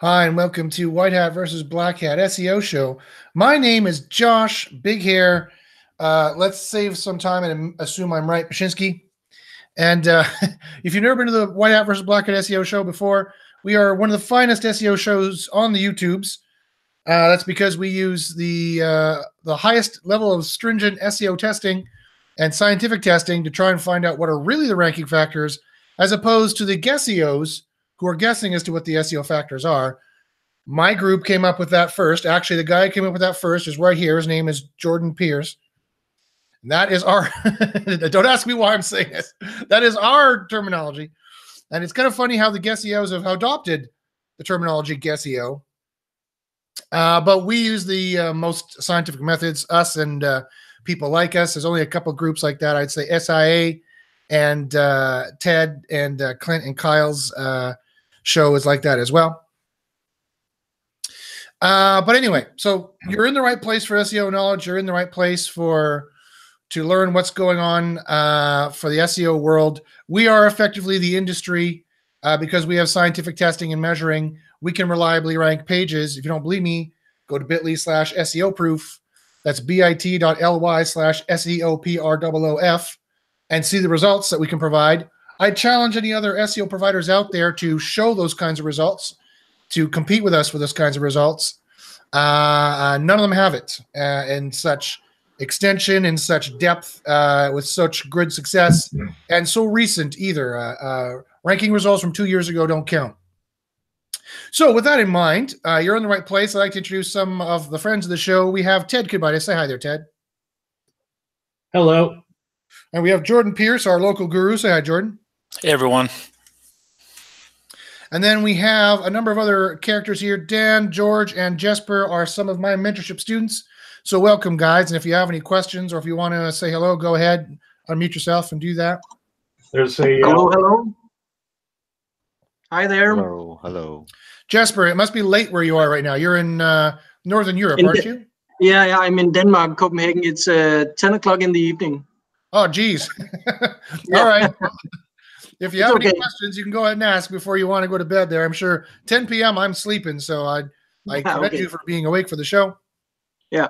Hi, and welcome to White Hat versus Black Hat SEO show. My name is Josh Big Hair. Uh, let's save some time and assume I'm right, Bachynski. And uh, if you've never been to the White Hat versus Black Hat SEO show before, we are one of the finest SEO shows on the YouTubes. Uh, that's because we use the uh, the highest level of stringent SEO testing and scientific testing to try and find out what are really the ranking factors, as opposed to the guesseos who are guessing as to what the SEO factors are. My group came up with that first. Actually, the guy who came up with that first is right here. His name is Jordan Pierce. And that is our, don't ask me why I'm saying this. That is our terminology. And it's kind of funny how the guesseos have adopted the terminology guesseo. Uh, but we use the uh, most scientific methods, us and uh, people like us. There's only a couple groups like that. I'd say SIA and uh, Ted and uh, Clint and Kyle's uh, show is like that as well. Uh, but anyway, so you're in the right place for SEO knowledge. You're in the right place for to learn what's going on uh, for the SEO world. We are effectively the industry uh, because we have scientific testing and measuring. We can reliably rank pages. If you don't believe me, go to bit.ly slash SEO proof. That's bit.ly slash SEO and see the results that we can provide. I challenge any other SEO providers out there to show those kinds of results, to compete with us for those kinds of results. Uh, uh, none of them have it uh, in such extension, in such depth, uh, with such good success, and so recent either. Uh, uh, ranking results from two years ago don't count. So, with that in mind, you're in the right place. I'd like to introduce some of the friends of the show. We have Ted Kubaitis. Say hi there, Ted. Hello. And we have Jordan Pierce, our local guru. Say hi, Jordan. Hey, everyone. And then we have a number of other characters here. Dan, George, and Jesper are some of my mentorship students. So welcome, guys. And if you have any questions or if you want to say hello, go ahead, unmute yourself and do that. There's a uh, hello, hello. Hi there. Hello, hello. Jesper, it must be late where you are right now. You're in uh, Northern Europe, in aren't you? Yeah, yeah, I'm in Denmark, Copenhagen. It's uh, 10 o'clock in the evening. Oh, geez. All right. If you have okay. any questions, you can go ahead and ask before you want to go to bed. There, I'm sure 10 p.m. I'm sleeping, so I I commend okay. you for being awake for the show. Yeah.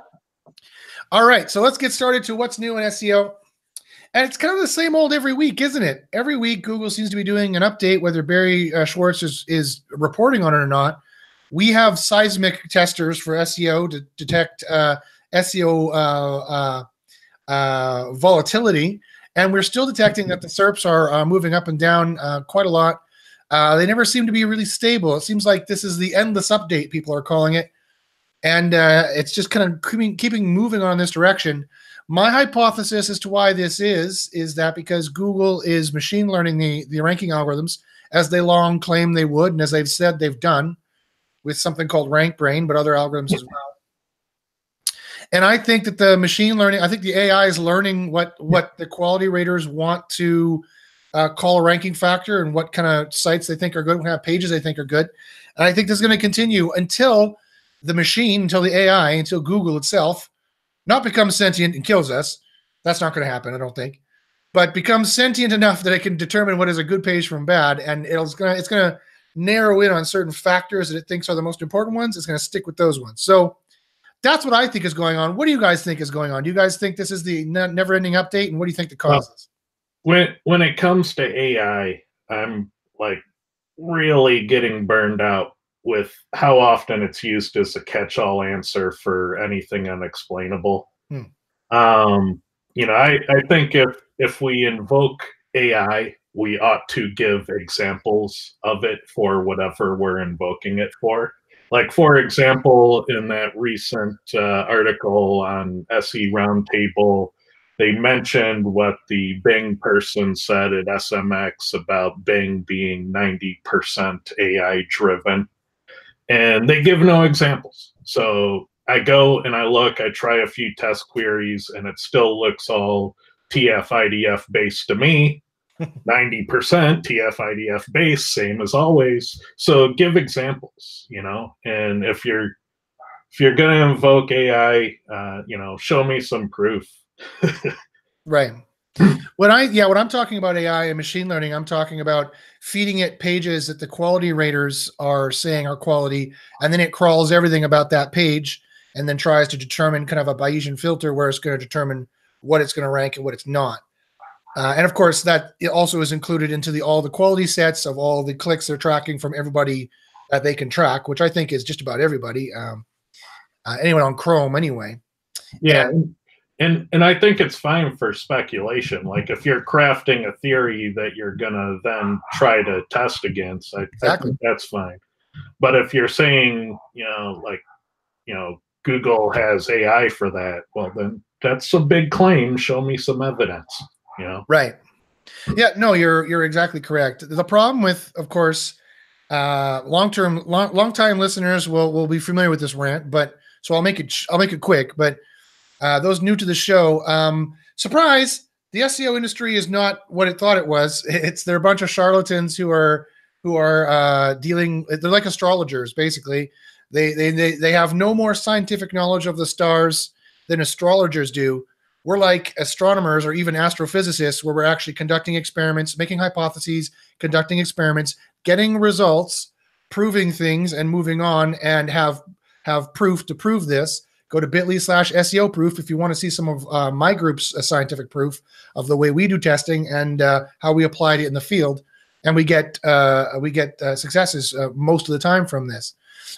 All right, so let's get started to what's new in SEO. And it's kind of the same old every week, isn't it? Every week, Google seems to be doing an update, whether Barry uh, Schwartz is, is reporting on it or not. We have seismic testers for SEO to detect uh, SEO uh, uh, uh, volatility and we're still detecting that the SERPs are uh, moving up and down uh, quite a lot. Uh, they never seem to be really stable. It seems like this is the endless update, people are calling it. And uh, it's just kind of keeping, keeping moving on this direction. My hypothesis as to why this is, is that because Google is machine learning the, the ranking algorithms, as they long claim they would, and as they've said they've done with something called RankBrain, but other algorithms as well. And I think that the machine learning, I think the AI is learning what what the quality raters want to uh, call a ranking factor and what kind of sites they think are good, what kind of pages they think are good. And I think this is going to continue until the machine, until the AI, until Google itself, not becomes sentient and kills us. That's not going to happen, I don't think. But becomes sentient enough that it can determine what is a good page from bad, and it's gonna it's gonna narrow in on certain factors that it thinks are the most important ones. It's gonna stick with those ones. So that's what I think is going on. What do you guys think is going on? Do you guys think this is the never-ending update, and what do you think the cause well, is? When when it comes to AI, I'm like really getting burned out with how often it's used as a catch-all answer for anything unexplainable. Hmm. Um, you know, I, I think if if we invoke AI, we ought to give examples of it for whatever we're invoking it for. Like, for example, in that recent uh, article on SE Roundtable, they mentioned what the Bing person said at SMX about Bing being 90% AI driven. And they give no examples. So I go and I look, I try a few test queries, and it still looks all TF IDF based to me. 90% TF-IDF base, same as always. So give examples, you know, and if you're if you're going to invoke AI, uh, you know, show me some proof. right. when I yeah, when I'm talking about AI and machine learning, I'm talking about feeding it pages that the quality raters are saying are quality, and then it crawls everything about that page and then tries to determine kind of a Bayesian filter where it's going to determine what it's going to rank and what it's not. Uh, and of course, that it also is included into the all the quality sets of all the clicks they're tracking from everybody that they can track, which I think is just about everybody, um, uh, anyone on Chrome anyway. Yeah, and, and and I think it's fine for speculation. Like if you're crafting a theory that you're gonna then try to test against, I, Exactly. I think that's fine. But if you're saying, you know, like, you know, Google has AI for that, well then that's a big claim. Show me some evidence. You know. Right. Yeah, no, you're you're exactly correct. The problem with, of course, uh, long term, long long time listeners will will be familiar with this rant, but so I'll make it I'll make it quick. But uh, those new to the show, um, surprise, the SEO industry is not what it thought it was. It's they're a bunch of charlatans who are who are uh, dealing. They're like astrologers, basically. They, they they they have no more scientific knowledge of the stars than astrologers do we're like astronomers or even astrophysicists where we're actually conducting experiments making hypotheses conducting experiments getting results proving things and moving on and have have proof to prove this. Go to bit.ly slash seo proof if you want to see some of uh, my group's uh, scientific proof of the way we do testing and uh, how we applied it in the field. And we get uh, we get uh, successes uh, most of the time from this.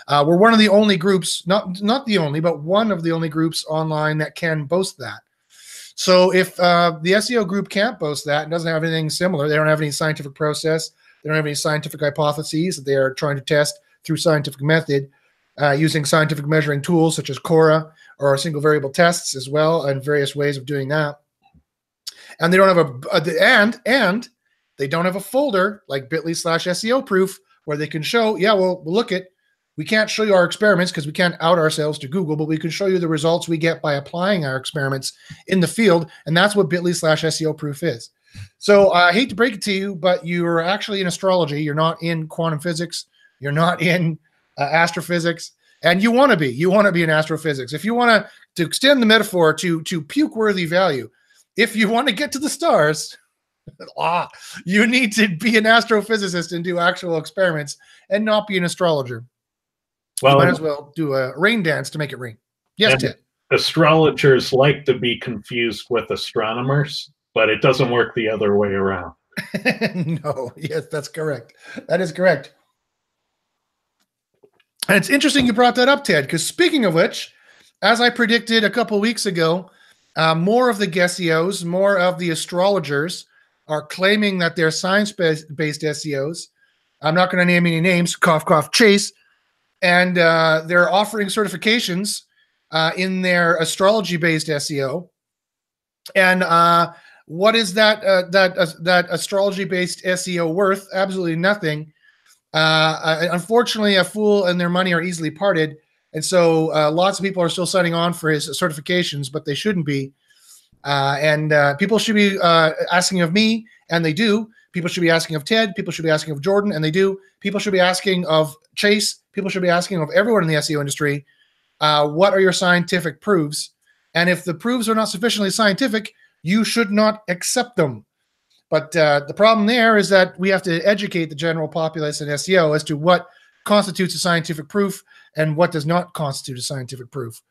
Uh, we're one of the only groups not not the only but one of the only groups online that can boast that so if uh, the SEO group can't boast that and doesn't have anything similar, they don't have any scientific process, they don't have any scientific hypotheses that they are trying to test through scientific method uh, using scientific measuring tools such as Cora or single variable tests as well, and various ways of doing that. And they don't have a, a and and they don't have a folder like Bitly slash SEO proof where they can show, yeah, well, look at we can't show you our experiments because we can't out ourselves to Google, but we can show you the results we get by applying our experiments in the field. And that's what bit.ly slash SEO proof is. So uh, I hate to break it to you, but you're actually in astrology. You're not in quantum physics. You're not in uh, astrophysics. And you want to be. You want to be in astrophysics. If you want to to extend the metaphor to to puke worthy value, if you want to get to the stars, ah, you need to be an astrophysicist and do actual experiments and not be an astrologer. Well, Might as well do a rain dance to make it rain. Yes, Ted. astrologers like to be confused with astronomers, but it doesn't work the other way around. no, yes, that's correct. That is correct. And it's interesting you brought that up, Ted, because speaking of which, as I predicted a couple weeks ago, uh, more of the guesseos, more of the astrologers are claiming that they're science based SEOs. I'm not going to name any names, cough, cough, chase. And uh, they're offering certifications uh, in their astrology based SEO. And uh, what is that uh, that uh, that astrology based SEO worth? Absolutely nothing. Uh, unfortunately, a fool and their money are easily parted, and so lots of people are still signing on for his certifications, but they shouldn't be. And people should be asking of me, and they do. People should be asking of Ted. People should be asking of Jordan, and they do. People should be asking of Chase. People should be asking of everyone in the SEO industry. Uh, what are your scientific proofs? And if the proofs are not sufficiently scientific, you should not accept them. But uh, the problem there is that we have to educate the general populace in SEO as to what constitutes a scientific proof and what does not constitute a scientific proof.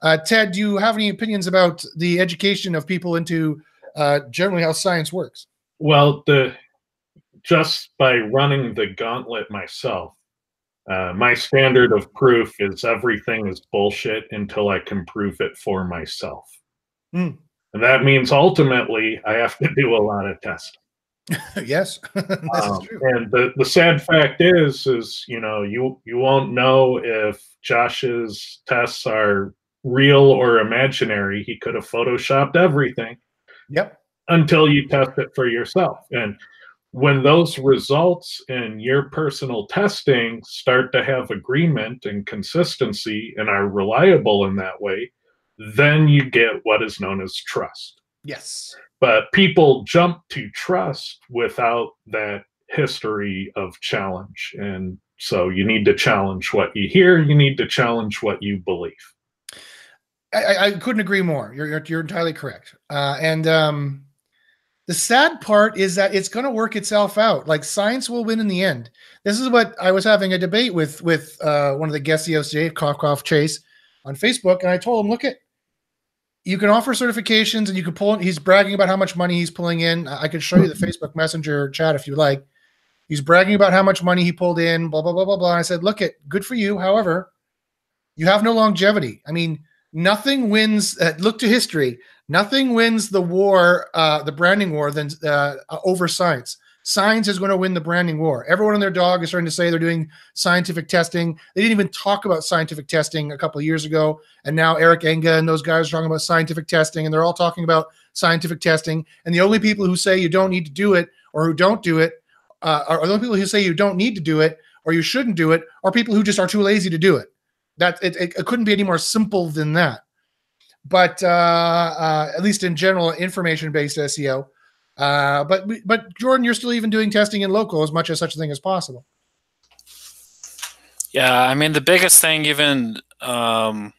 Uh, Ted, do you have any opinions about the education of people into uh, generally how science works? Well, the just by running the gauntlet myself, uh, my standard of proof is everything is bullshit until I can prove it for myself. Hmm. And that means ultimately I have to do a lot of testing. yes, Um, true. and the, the sad fact is, is you know, you you won't know if Josh's tests are real or imaginary. He could have photoshopped everything Yep. until you test it for yourself. And when those results in your personal testing start to have agreement and consistency and are reliable in that way, then you get what is known as trust. Yes. But people jump to trust without that history of challenge. And so you need to challenge what you hear, you need to challenge what you believe. I, I- couldn't agree more. You're, you're, you're entirely correct. Uh, and um, the sad part is that it's going to work itself out. Like science will win in the end. This is what I was having a debate with with uh, one of the guests yesterday, Cough Cough Chase, on Facebook, and I told him, look at you can offer certifications and you can pull. He's bragging about how much money he's pulling in. I could show you the Facebook Messenger chat if you like. He's bragging about how much money he pulled in. Blah blah blah blah blah. And I said, look at good for you. However, you have no longevity. I mean, nothing wins. Uh, look to history. Nothing wins the war, uh, the branding war, than uh, over science. Science is going to win the branding war. Everyone and their dog is starting to say they're doing scientific testing. They didn't even talk about scientific testing a couple of years ago, and now Eric Enge and those guys are talking about scientific testing, and they're all talking about scientific testing. And the only people who say you don't need to do it or who don't do it uh, are the only people who say you don't need to do it or you shouldn't do it are people who just are too lazy to do it. That it, it, it couldn't be any more simple than that. But uh, uh, at least in general, information-based SEO uh, but but Jordan, you're still even doing testing in local as much as such a thing as possible. Yeah, I mean the biggest thing, even um,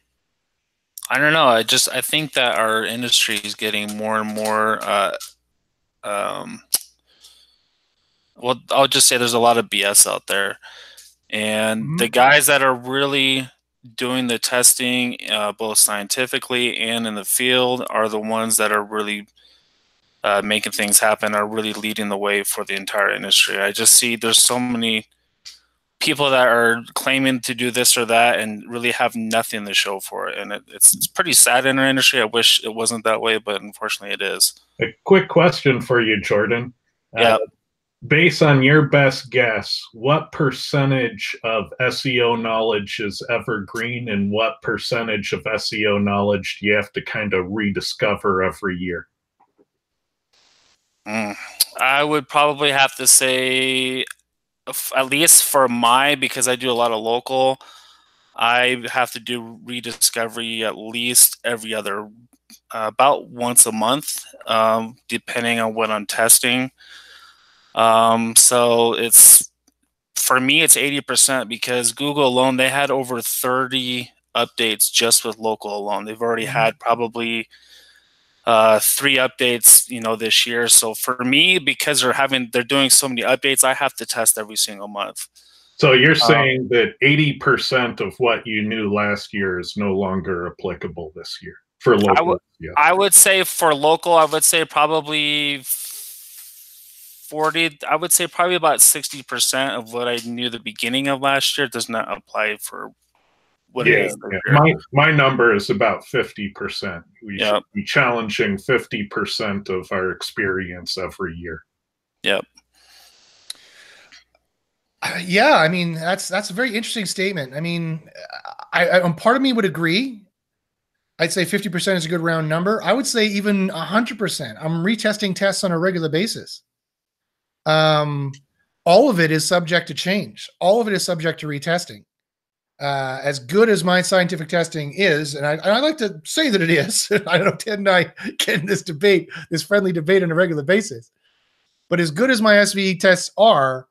I don't know. I just I think that our industry is getting more and more. Uh, um, well, I'll just say there's a lot of BS out there, and mm-hmm. the guys that are really doing the testing, uh, both scientifically and in the field, are the ones that are really uh, making things happen are really leading the way for the entire industry. I just see there's so many people that are claiming to do this or that and really have nothing to show for it. And it, it's, it's pretty sad in our industry. I wish it wasn't that way, but unfortunately it is. A quick question for you, Jordan. Uh, yeah. Uh, based on your best guess, what percentage of SEO knowledge is evergreen and what percentage of SEO knowledge do you have to kind of rediscover every year? Mm, I would probably have to say, at least for my, because I do a lot of local, I have to do rediscovery at least every other, uh, about once a month, um, depending on what I'm testing. Um, so it's for me, it's 80% because Google alone, they had over 30 updates just with local alone. They've already mm-hmm. had probably uh, three updates, you know, this year. So for me, because they're having they're doing so many updates, I have to test every single month. So you're um, saying um, that 80% of what you knew last year is no longer applicable this year for local. I would, yeah. I would say for local, I would say probably 40, I would say probably about 60% of what I knew the beginning of last year does not apply for what yeah, yeah. My my number is about fifty percent. We yep. should be challenging fifty percent of our experience every year. Yep. Uh, yeah, I mean that's that's a very interesting statement. I mean, I, I part of me would agree. I'd say fifty percent is a good round number. I would say even hundred percent. I'm retesting tests on a regular basis. Um, all of it is subject to change. All of it is subject to retesting uh, as good as my scientific testing is, and I, and I like to say that it is, I don't know, Ted and I get in this debate, this friendly debate on a regular basis. But as good as my SVT tests are,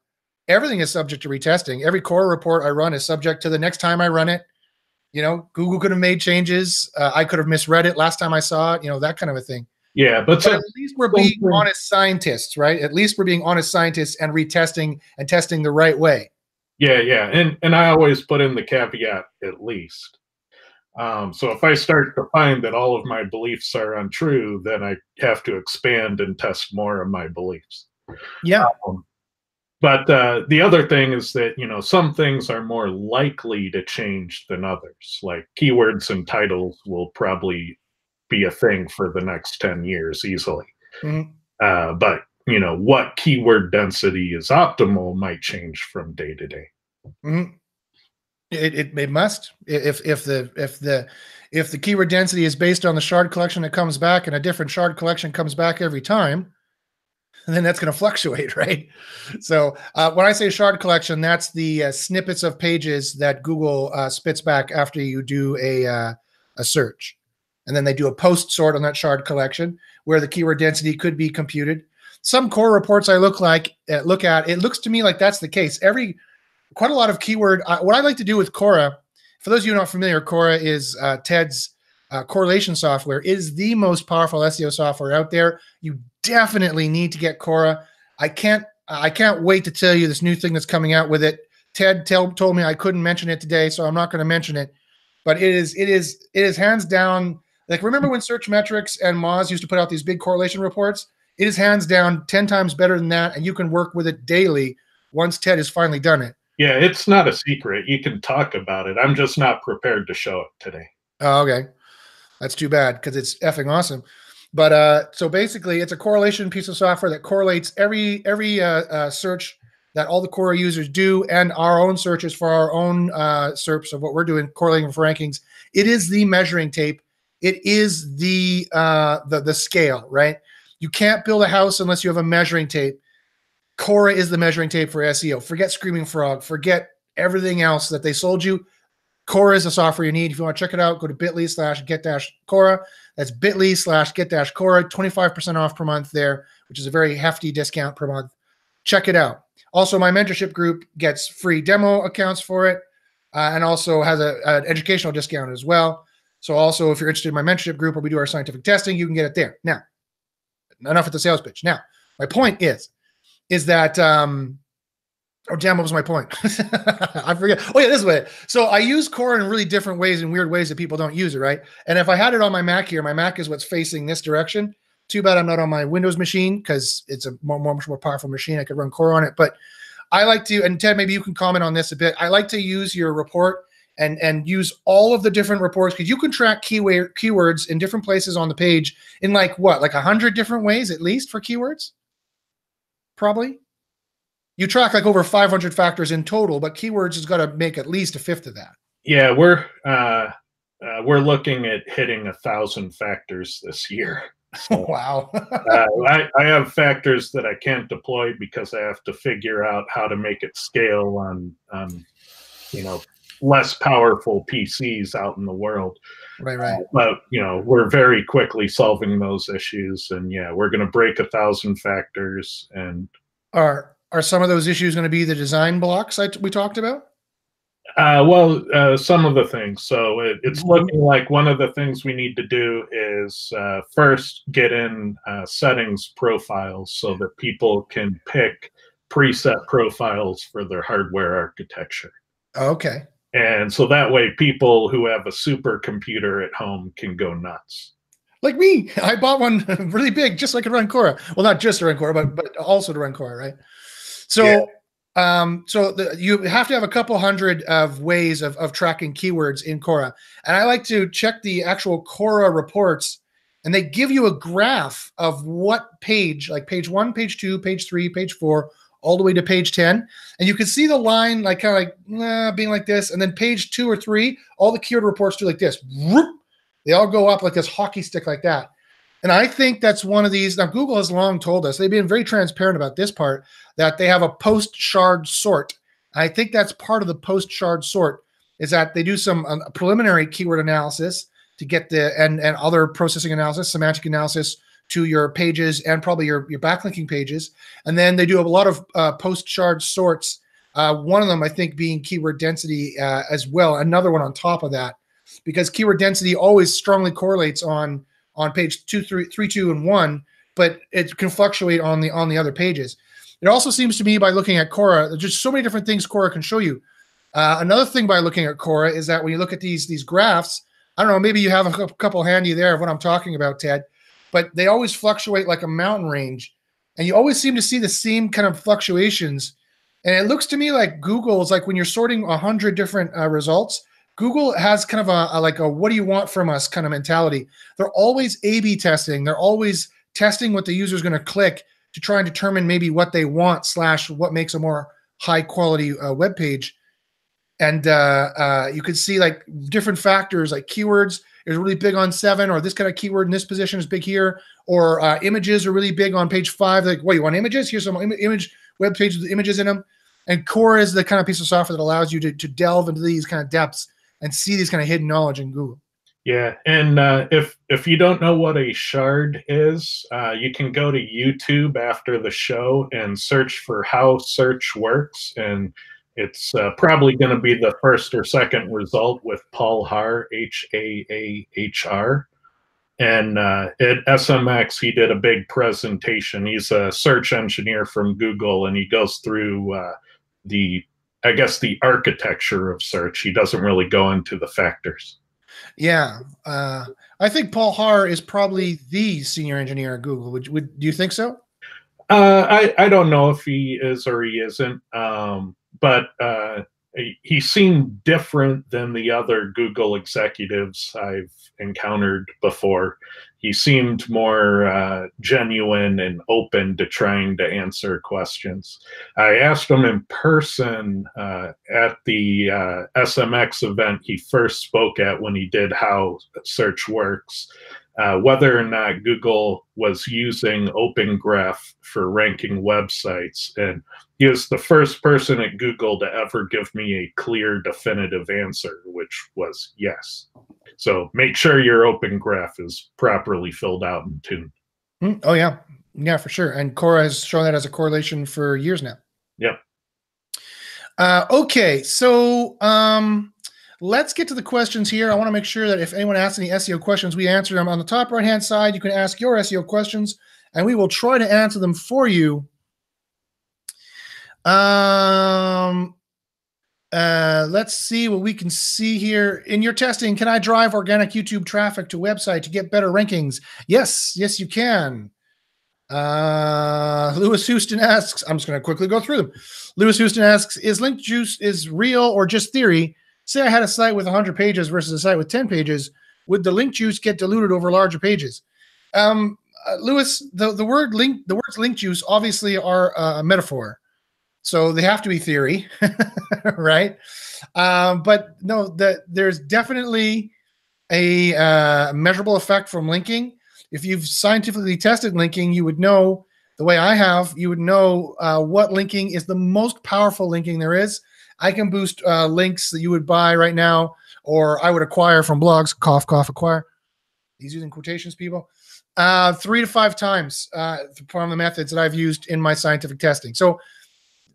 everything is subject to retesting. Every Cora report I run is subject to the next time I run it. You know, Google could have made changes. Uh, I could have misread it last time I saw it. You know, that kind of a thing. Yeah, but, but at least we're being honest scientists, right? At least we're being honest scientists and retesting and testing the right way. Yeah, yeah, and and I always put in the caveat at least. Um, so if I start to find that all of my beliefs are untrue, then I have to expand and test more of my beliefs. Yeah. Um, but uh, the other thing is that you know some things are more likely to change than others. Like keywords and titles will probably be a thing for the next ten years easily. Mm-hmm. Uh, but you know what keyword density is optimal might change from day to day mm-hmm. it, it, it must if if the if the if the keyword density is based on the shard collection that comes back and a different shard collection comes back every time then that's going to fluctuate right so uh, when i say shard collection that's the uh, snippets of pages that google uh, spits back after you do a uh, a search and then they do a post sort on that shard collection where the keyword density could be computed some Cora reports I look like uh, look at, it looks to me like that's the case. Every quite a lot of keyword. Uh, what I like to do with Cora, for those of you not familiar, Cora is uh, Ted's uh, correlation software. It is the most powerful SEO software out there. You definitely need to get Cora. I can't I can't wait to tell you this new thing that's coming out with it. Ted tell, told me I couldn't mention it today, so I'm not going to mention it. But it is it is it is hands down like remember when Searchmetrics and Moz used to put out these big correlation reports? It is hands down 10 times better than that and you can work with it daily once Ted has finally done it. Yeah, it's not a secret. You can talk about it. I'm just not prepared to show it today. Oh, okay. That's too bad because it's effing awesome. But uh, so basically, it's a correlation piece of software that correlates every every uh, uh, search that all the Cora users do and our own searches for our own uh, SERPs of what we're doing, correlating for rankings. It is the measuring tape. It is the uh, the the scale, right? You can't build a house unless you have a measuring tape. Cora is the measuring tape for SEO. Forget Screaming Frog. Forget everything else that they sold you. Cora is the software you need. If you want to check it out, go to bit.ly slash get dash Cora. That's bit.ly slash get dash Cora. 25% off per month there, which is a very hefty discount per month. Check it out. Also, my mentorship group gets free demo accounts for it uh, and also has an educational discount as well. So, also, if you're interested in my mentorship group where we do our scientific testing, you can get it there. Now, enough with the sales pitch. Now, my point is, is that um, Oh damn! What was my point? I forget. Oh yeah, this way. So I use Cora in really different ways, in weird ways that people don't use it, right? And if I had it on my Mac here, my Mac is what's facing this direction. Too bad I'm not on my Windows machine because it's a more, more much more powerful machine. I could run Cora on it, but I like to. And Ted, maybe you can comment on this a bit. I like to use your report and and use all of the different reports because you can track keyword keywords in different places on the page in like what, like a hundred different ways at least for keywords. Probably you track like over 500 factors in total, but keywords has got to make at least a fifth of that. Yeah, we're uh, uh, we're looking at hitting a thousand factors this year. So, wow. uh, I, I have factors that I can't deploy because I have to figure out how to make it scale on, on you know, less powerful PCs out in the world. Right, right. Uh, but you know, we're very quickly solving those issues, and yeah, we're going to break a thousand factors. And are are some of those issues going to be the design blocks I, we talked about? Uh, well, uh, some of the things. So it, it's mm-hmm. looking like one of the things we need to do is uh, first get in uh, settings profiles so that people can pick preset profiles for their hardware architecture. Okay. And so that way, people who have a supercomputer at home can go nuts. Like me, I bought one really big just so I could run Cora. Well, not just to run Cora, but but also to run Cora, right? So, yeah. um, so the, you have to have a couple hundred of ways of, of tracking keywords in Cora. and I like to check the actual Cora reports, and they give you a graph of what page, like page one, page two, page three, page four, all the way to page 10 and you can see the line like kind of like nah, being like this and then page two or three all the keyword reports do like this they all go up like this hockey stick like that and I think that's one of these. Now, Google has long told us, they've been very transparent about this part, that they have a post shard sort. I think that's part of the post shard sort is that they do some um, preliminary keyword analysis to get the and and other processing analysis, semantic analysis to your pages and probably your your backlinking pages, and then they do a lot of uh, post shard sorts. Uh, one of them, I think, being keyword density uh, as well. Another one on top of that, because keyword density always strongly correlates on on page two, three, three, two, and one, but it can fluctuate on the on the other pages. It also seems to me by looking at Cora, there's just so many different things Cora can show you. Uh, another thing by looking at Cora is that when you look at these these graphs, I don't know, maybe you have a couple handy there of what I'm talking about, Ted, but they always fluctuate like a mountain range, and you always seem to see the same kind of fluctuations. And it looks to me like Google is like when you're sorting a hundred different uh, results, Google has kind of a, a, like a what do you want from us kind of mentality. They're always A/B testing. They're always testing what the user is going to click to try and determine maybe what they want slash what makes a more high quality uh, web page. And uh, uh, you can see like different factors like keywords is really big on seven, or this kind of keyword in this position is big here, or uh, images are really big on page five. Like, what you want images? Here's some Im- image web pages with images in them. And Cora is the kind of piece of software that allows you to, to delve into these kind of depths and see these kind of hidden knowledge in Google. Yeah, and uh, if if you don't know what a shard is, uh, you can go to YouTube after the show and search for how search works, and it's uh, probably going to be the first or second result with Paul Haahr, H A A H R. And uh, at SMX, he did a big presentation. He's a search engineer from Google, and he goes through uh, the, I guess, the architecture of search. He doesn't really go into the factors. Yeah, uh, I think Paul Haahr is probably the senior engineer at Google. Would, would do you think so? Uh, I I don't know if he is or he isn't, um, but uh, he seemed different than the other Google executives I've encountered before. He seemed more uh, genuine and open to trying to answer questions. I asked him in person uh, at the uh, SMX event he first spoke at when he did How Search Works. Uh, whether or not Google was using Open Graph for ranking websites. And he was the first person at Google to ever give me a clear, definitive answer, which was yes. So make sure your Open Graph is properly filled out and tuned. Mm, oh, yeah. Yeah, for sure. And Cora has shown that as a correlation for years now. Yep. Uh, okay. So, um, let's get to the questions here. I want to make sure that if anyone asks any SEO questions, we answer them on the top right hand side. You can ask your SEO questions, and we will try to answer them for you. Um, uh, let's see what we can see here in your testing. Can I drive organic YouTube traffic to website to get better rankings? Yes, yes, you can. Uh, Lewis Houston asks, I'm just going to quickly go through them. Lewis Houston asks, is link juice is real or just theory? Say I had a site with 100 pages versus a site with 10 pages, would the link juice get diluted over larger pages? Um, uh, Lewis, the, the word link, the words link juice obviously are uh, a metaphor, so they have to be theory, right? Um, but no, there's definitely a uh, measurable effect from linking. If you've scientifically tested linking, you would know the way I have. You would know uh, what linking is the most powerful linking there is I can boost uh, links that you would buy right now, or I would acquire from blogs. Cough, cough, acquire. He's using quotations, people. Uh, three to five times uh, from the methods that I've used in my scientific testing. So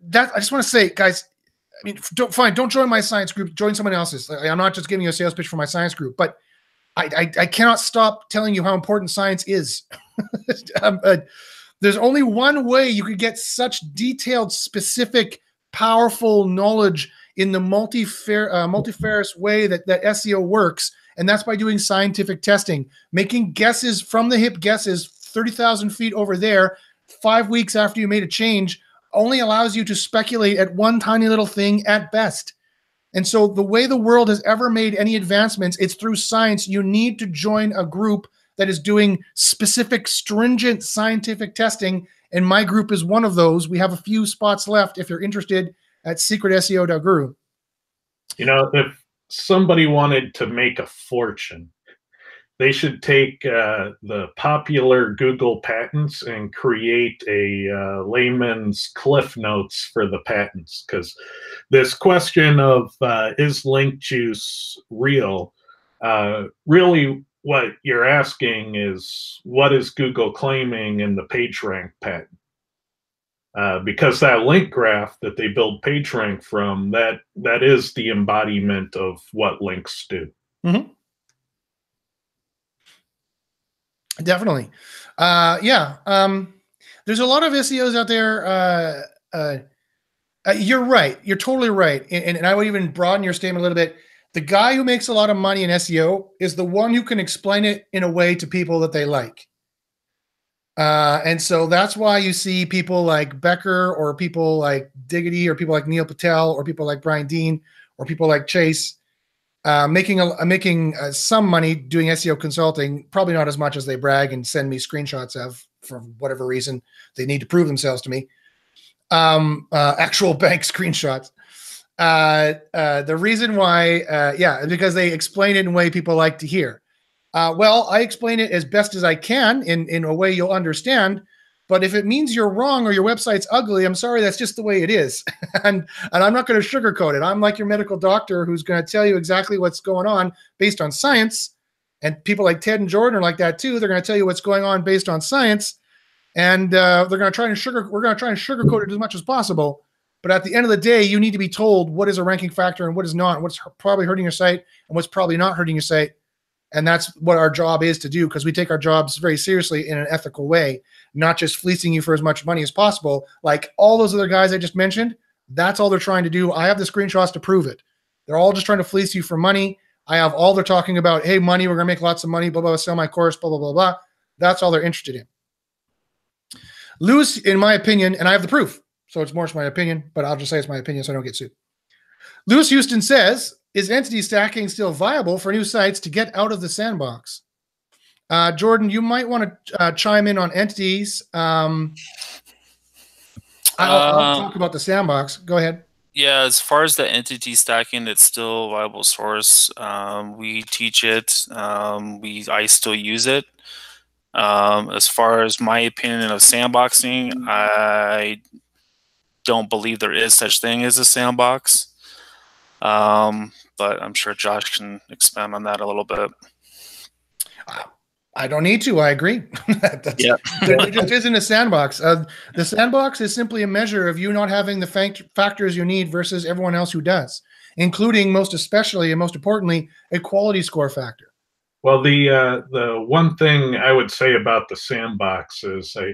that I just want to say, guys. I mean, don't fine. Don't join my science group. Join someone else's. I'm not just giving you a sales pitch for my science group, but I, I, I cannot stop telling you how important science is. um, uh, there's only one way you could get such detailed, specific powerful knowledge in the multifair, uh, multifarious way that, that SEO works. And that's by doing scientific testing, making guesses from the hip guesses 30,000 feet over there, five weeks after you made a change, only allows you to speculate at one tiny little thing at best. And so, the way the world has ever made any advancements, it's through science. You need to join a group that is doing specific, stringent scientific testing and my group is one of those. We have a few spots left if you're interested at secretseo.guru. You know, if somebody wanted to make a fortune, they should take uh, the popular Google patents and create a uh, layman's cliff notes for the patents. Because this question of uh, is link juice real uh, really what you're asking is what is Google claiming in the PageRank patent? Uh, because that link graph that they build PageRank from, that that is the embodiment of what links do. Mm-hmm. Definitely, uh, yeah. Um, there's a lot of SEOs out there. Uh, uh, uh, you're right. You're totally right, and, and I would even broaden your statement a little bit the guy who makes a lot of money in SEO is the one who can explain it in a way to people that they like. Uh, and so that's why you see people like Becker or people like Diggity or people like Neil Patel or people like Brian Dean or people like Chase uh, making a, making uh, some money doing SEO consulting. Probably not as much as they brag and send me screenshots of for whatever reason they need to prove themselves to me. Um, uh, actual bank screenshots. Uh, uh, the reason why, uh, yeah, because they explain it in a way people like to hear. Uh, well, I explain it as best as I can in, in a way you'll understand. But if it means you're wrong or your website's ugly, I'm sorry, that's just the way it is. and, and I'm not going to sugarcoat it. I'm like your medical doctor who's going to tell you exactly what's going on based on science. And people like Ted and Jordan are like that too. They're going to tell you what's going on based on science. And uh, they're going to try and sugar, we're going to try and sugarcoat it as much as possible but at the end of the day, you need to be told what is a ranking factor and what is not, what's probably hurting your site and what's probably not hurting your site. And that's what our job is to do because we take our jobs very seriously in an ethical way, not just fleecing you for as much money as possible. Like all those other guys I just mentioned, that's all they're trying to do. I have the screenshots to prove it. They're all just trying to fleece you for money. I have all they're talking about, hey, money, we're gonna make lots of money, blah, blah, blah sell my course, blah, blah, blah, blah. That's all they're interested in. Lewis, in my opinion, and I have the proof, so it's more just my opinion, but I'll just say it's my opinion so I don't get sued. Lewis Houston says, is entity stacking still viable for new sites to get out of the sandbox? Uh, Jordan, you might want to uh, chime in on entities. Um, I'll, I'll Uh, talk about the sandbox. Go ahead. Yeah, as far as the entity stacking, it's still a viable source. Um, we teach it. Um, we I still use it. Um, as far as my opinion of sandboxing, I don't believe there is such thing as a sandbox. Um, but I'm sure Josh can expand on that a little bit. I don't need to. I agree. That's, Yeah. there just isn't a sandbox. Uh, the sandbox is simply a measure of you not having the fact- factors you need versus everyone else who does, including most especially and most importantly, a quality score factor. Well, the uh, the one thing I would say about the sandbox is I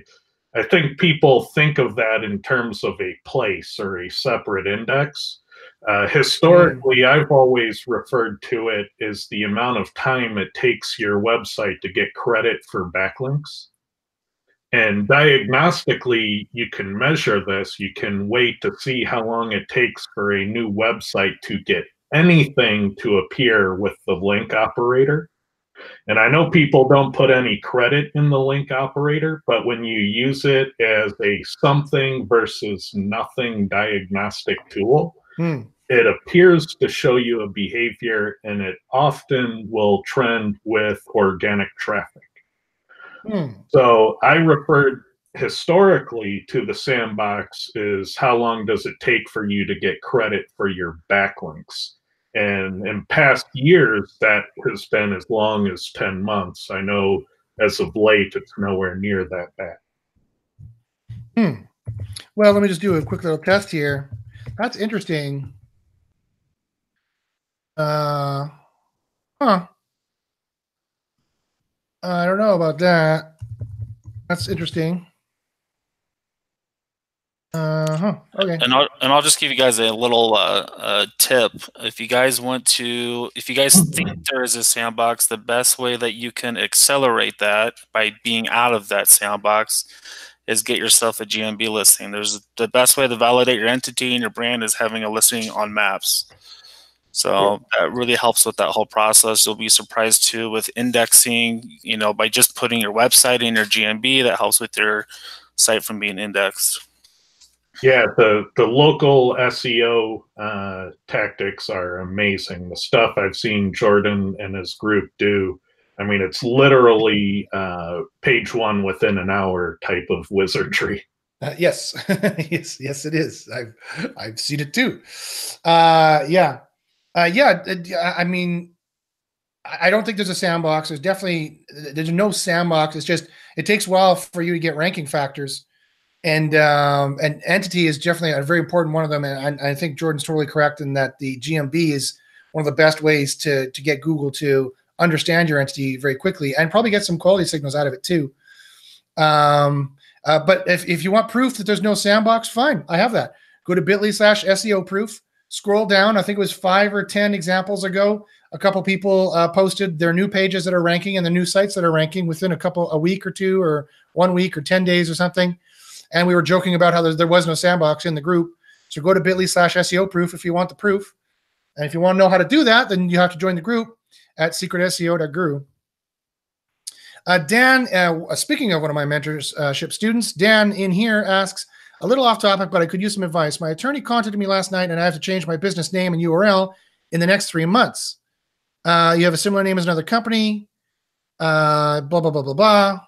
I think people think of that in terms of a place or a separate index. Uh, historically, I've always referred to it as the amount of time it takes your website to get credit for backlinks. And diagnostically, you can measure this. You can wait to see how long it takes for a new website to get anything to appear with the link operator. And I know people don't put any credit in the link operator, but when you use it as a something versus nothing diagnostic tool, Hmm. it appears to show you a behavior and it often will trend with organic traffic. Hmm. So I referred historically to the sandbox is how long does it take for you to get credit for your backlinks? And in past years, that has been as long as 10 months. I know as of late, it's nowhere near that bad. Hmm. Well, let me just do a quick little test here. That's interesting. Uh, huh. I don't know about that. That's interesting. Uh huh. Okay. And I'll and I'll just give you guys a little uh, uh, tip. If you guys want to, if you guys think there is a sandbox, the best way that you can accelerate that by being out of that sandbox is get yourself a GMB listing. There's the best way to validate your entity and your brand is having a listing on Maps. So that really helps with that whole process. You'll be surprised too with indexing. You know, by just putting your website in your GMB, that helps with your site from being indexed. Yeah, the the local SEO uh, tactics are amazing. The stuff I've seen Jordan and his group do. I mean, it's literally uh, page one within an hour type of wizardry. Uh, yes, yes, yes, it is. I've I've seen it too. Uh, yeah, uh, yeah. I mean, I don't think there's a sandbox. There's definitely there's no sandbox. It's just it takes a while for you to get ranking factors, and um, and entity is definitely a very important one of them. And I, I think Jordan's totally correct in that the GMB is one of the best ways to to get Google to understand your entity very quickly and probably get some quality signals out of it too. Um, uh, but if, if you want proof that there's no sandbox, fine. I have that. Go to bit.ly slash SEO proof. Scroll down. I think it was five or 10 examples ago. A couple people uh, posted their new pages that are ranking and the new sites that are ranking within a couple, a week or two, or one week or 10 days or something. And we were joking about how there, there was no sandbox in the group. So go to bit.ly slash SEO proof if you want the proof. And if you want to know how to do that, then you have to join the group at secretseo.guru. Uh, Dan, uh, speaking of one of my mentorship students, Dan in here asks a little off topic, but I could use some advice. My attorney contacted me last night, and I have to change my business name and URL in the next three months. Uh, you have a similar name as another company. Uh, blah blah blah blah blah.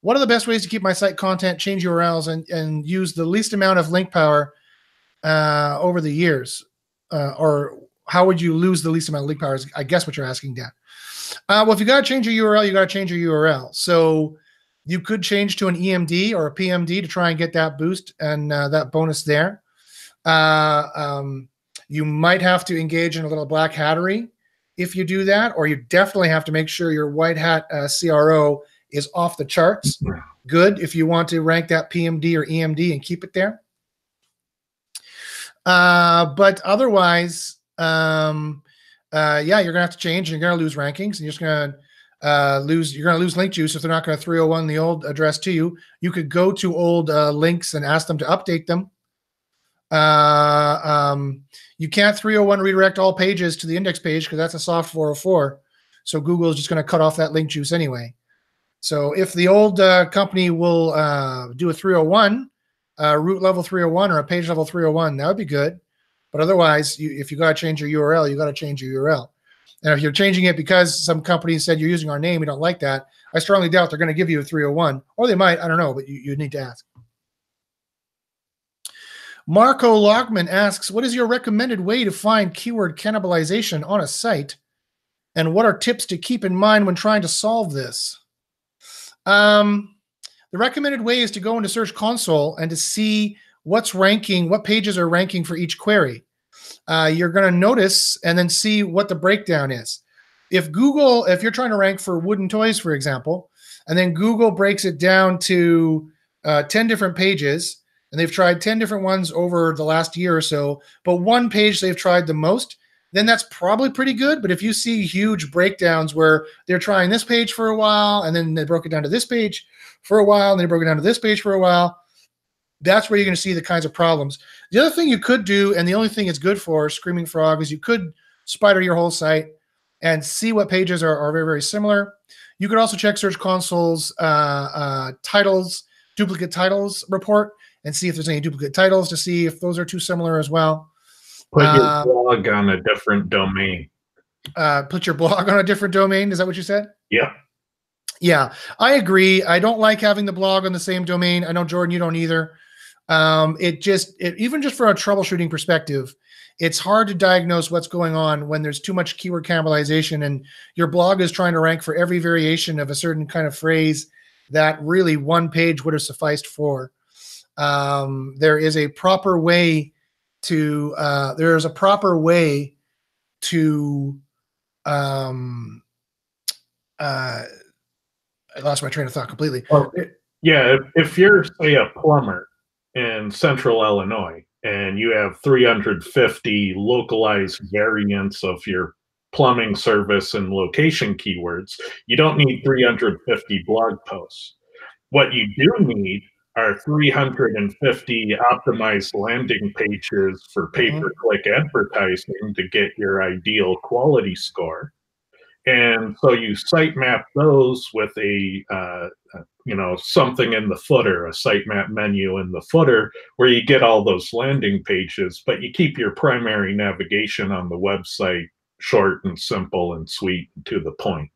What are the best ways to keep my site content, change URLs, and and use the least amount of link power uh, over the years? Uh, or how would you lose the least amount of link power? Is, I guess what you're asking, Dan. Uh, well, if you got to change your URL, you got to change your URL. So you could change to an EMD or a PMD to try and get that boost and uh, that bonus there. Uh, um, you might have to engage in a little black hattery if you do that, or you definitely have to make sure your white hat uh, CRO is off the charts. Good if you want to rank that PMD or EMD and keep it there. Uh, but otherwise, um, uh, yeah, you're gonna have to change. And you're gonna lose rankings, and you're just gonna uh, lose. You're gonna lose link juice if they're not gonna 301 the old address to you. You could go to old uh, links and ask them to update them. Uh, um, you can't 301 redirect all pages to the index page because that's a soft 404. So Google is just to cut off that link juice anyway. So if the old uh, company will uh, do a 301, uh, root level 301 or a page level 301, that would be good. But otherwise, you, if you got to change your URL, you got to change your URL. And if you're changing it because some company said you're using our name, we don't like that, I strongly doubt they're going to give you a 301, or they might. I don't know, but you, you need to ask. Marco Lockman asks, "What is your recommended way to find keyword cannibalization on a site, and what are tips to keep in mind when trying to solve this?" Um, the recommended way is to go into Search Console and to see what's ranking, what pages are ranking for each query. Uh, you're going to notice and then see what the breakdown is. If Google, if you're trying to rank for wooden toys, for example, and then Google breaks it down to uh, 10 different pages, and they've tried 10 different ones over the last year or so, but one page they've tried the most, then that's probably pretty good. But if you see huge breakdowns where they're trying this page for a while, and then they broke it down to this page for a while, and they broke it down to this page for a while, that's where you're going to see the kinds of problems. The other thing you could do, and the only thing it's good for Screaming Frog, is you could spider your whole site and see what pages are, are very, very similar. You could also check Search Console's uh, uh, titles, duplicate titles report, and see if there's any duplicate titles to see if those are too similar as well. Put your Uh, blog on a different domain. Uh, put your blog on a different domain. Is that what you said? Yeah. Yeah, I agree. I don't like having the blog on the same domain. I know Jordan, you don't either. Um, it just, it, even just from a troubleshooting perspective, it's hard to diagnose what's going on when there's too much keyword cannibalization and your blog is trying to rank for every variation of a certain kind of phrase that really one page would have sufficed for. Um, there is a proper way to, uh, there is a proper way to, um, uh, I lost my train of thought completely. Well, yeah, if, if you're say a plumber in central Illinois and you have 350 localized variants of your plumbing service and location keywords, you don't need 350 blog posts. What you do need are 350 optimized landing pages for pay per click advertising to get your ideal quality score. And so you sitemap those with a, uh, uh, you know, something in the footer, a sitemap menu in the footer where you get all those landing pages, but you keep your primary navigation on the website short and simple and sweet and to the point.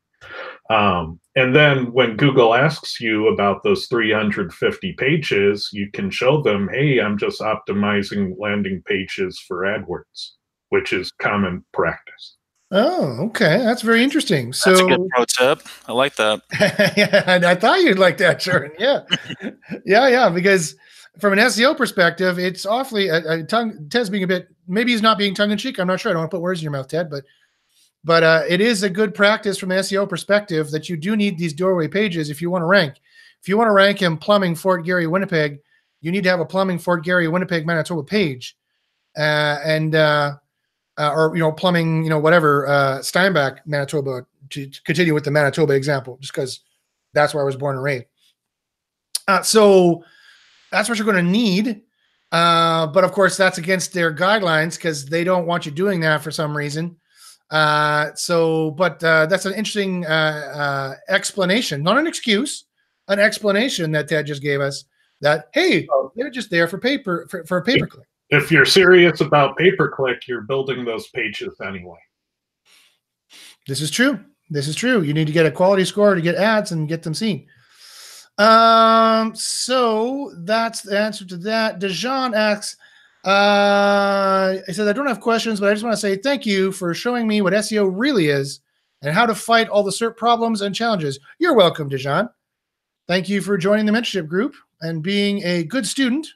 Um, and then when Google asks you about those 350 pages, you can show them, hey, I'm just optimizing landing pages for AdWords, which is common practice. Oh, okay. That's very interesting. That's a So, good pro tip. I like that. yeah, and I thought you'd like that, Jordan. Yeah, yeah, yeah. Because from an SEO perspective, it's awfully uh, uh, tongue. Ted's being a bit. Maybe he's not being tongue in cheek. I'm not sure. I don't want to put words in your mouth, Ted. But, but uh, it is a good practice from an SEO perspective that you do need these doorway pages if you want to rank. If you want to rank in plumbing Fort Garry, Winnipeg, you need to have a plumbing Fort Garry, Winnipeg, Manitoba page, uh, and. Uh, uh, or you know plumbing you know whatever uh, Steinbach Manitoba to, to continue with the Manitoba example just because that's where I was born and raised. Uh, so that's what you're going to need. Uh, but of course, that's against their guidelines because they don't want you doing that for some reason. Uh, so, but uh, that's an interesting uh, uh, explanation, not an excuse, an explanation that Ted just gave us. That hey, they're just there for paper for, for a paper click. If you're serious about pay per click, you're building those pages anyway. This is true. This is true. You need to get a quality score to get ads and get them seen. Um, so that's the answer to that. Dejan asks, uh, he says, I don't have questions, but I just want to say thank you for showing me what SEO really is and how to fight all the SERP problems and challenges. You're welcome, Dejan. Thank you for joining the mentorship group and being a good student.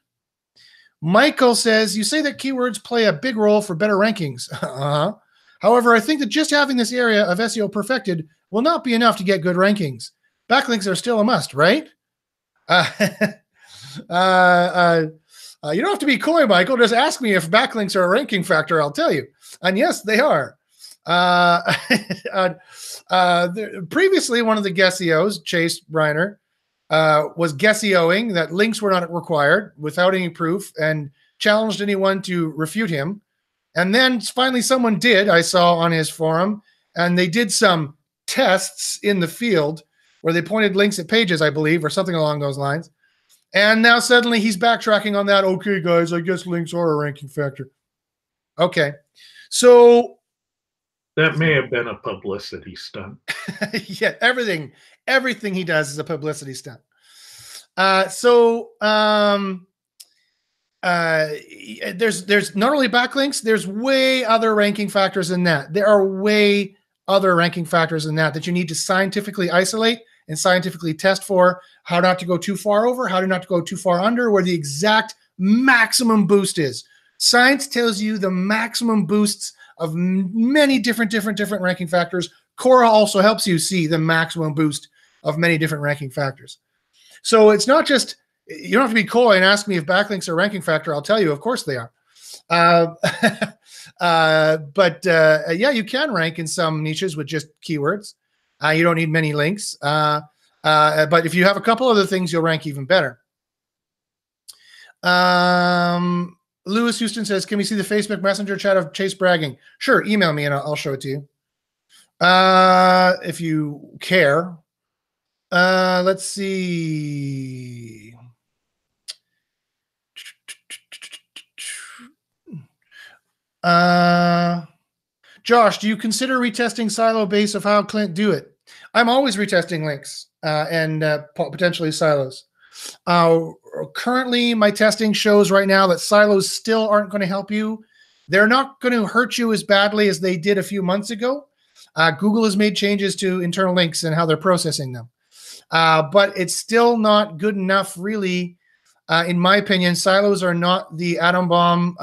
Michael says, You say that keywords play a big role for better rankings. uh-huh. However, I think that just having this area of SEO perfected will not be enough to get good rankings. Backlinks are still a must, right? Uh, uh, uh, uh, you don't have to be coy, Michael. Just ask me if backlinks are a ranking factor. I'll tell you. And yes, they are. Uh, uh, uh, the, previously, one of the Guesseos, Chase Reiner, uh, was Guesseoing that links were not required without any proof and challenged anyone to refute him. And then finally, someone did, I saw on his forum, and they did some tests in the field where they pointed links at pages, I believe, or something along those lines. And now suddenly he's backtracking on that. Okay, guys, I guess links are a ranking factor. Okay. So that may have been a publicity stunt. yeah, everything, everything he does is a publicity stunt. Uh, so um, uh, there's there's not only backlinks, there's way other ranking factors than that. There are way other ranking factors than that that you need to scientifically isolate and scientifically test for how not to go too far over, how to not to go too far under, where the exact maximum boost is. Science tells you the maximum boosts of many different, different, different ranking factors. Cora also helps you see the maximum boost of many different ranking factors. So it's not just you don't have to be coy and ask me if backlinks are ranking factor. I'll tell you, of course they are. Uh, uh, but uh, yeah, you can rank in some niches with just keywords. Uh, you don't need many links. Uh, uh, but if you have a couple other things, you'll rank even better. Um, Lewis Houston says, "Can we see the Facebook Messenger chat of Chase bragging?" Sure, email me and I'll, I'll show it to you. Uh, if you care. Uh, let's see. Uh, Josh, do you consider retesting silo base of how Clint do it? I'm always retesting links uh, and uh, potentially silos. Uh, currently, my testing shows right now that silos still aren't going to help you. They're not going to hurt you as badly as they did a few months ago. Uh, Google has made changes to internal links and how they're processing them. Uh, but it's still not good enough, really. Uh, in my opinion, silos are not the atom bomb.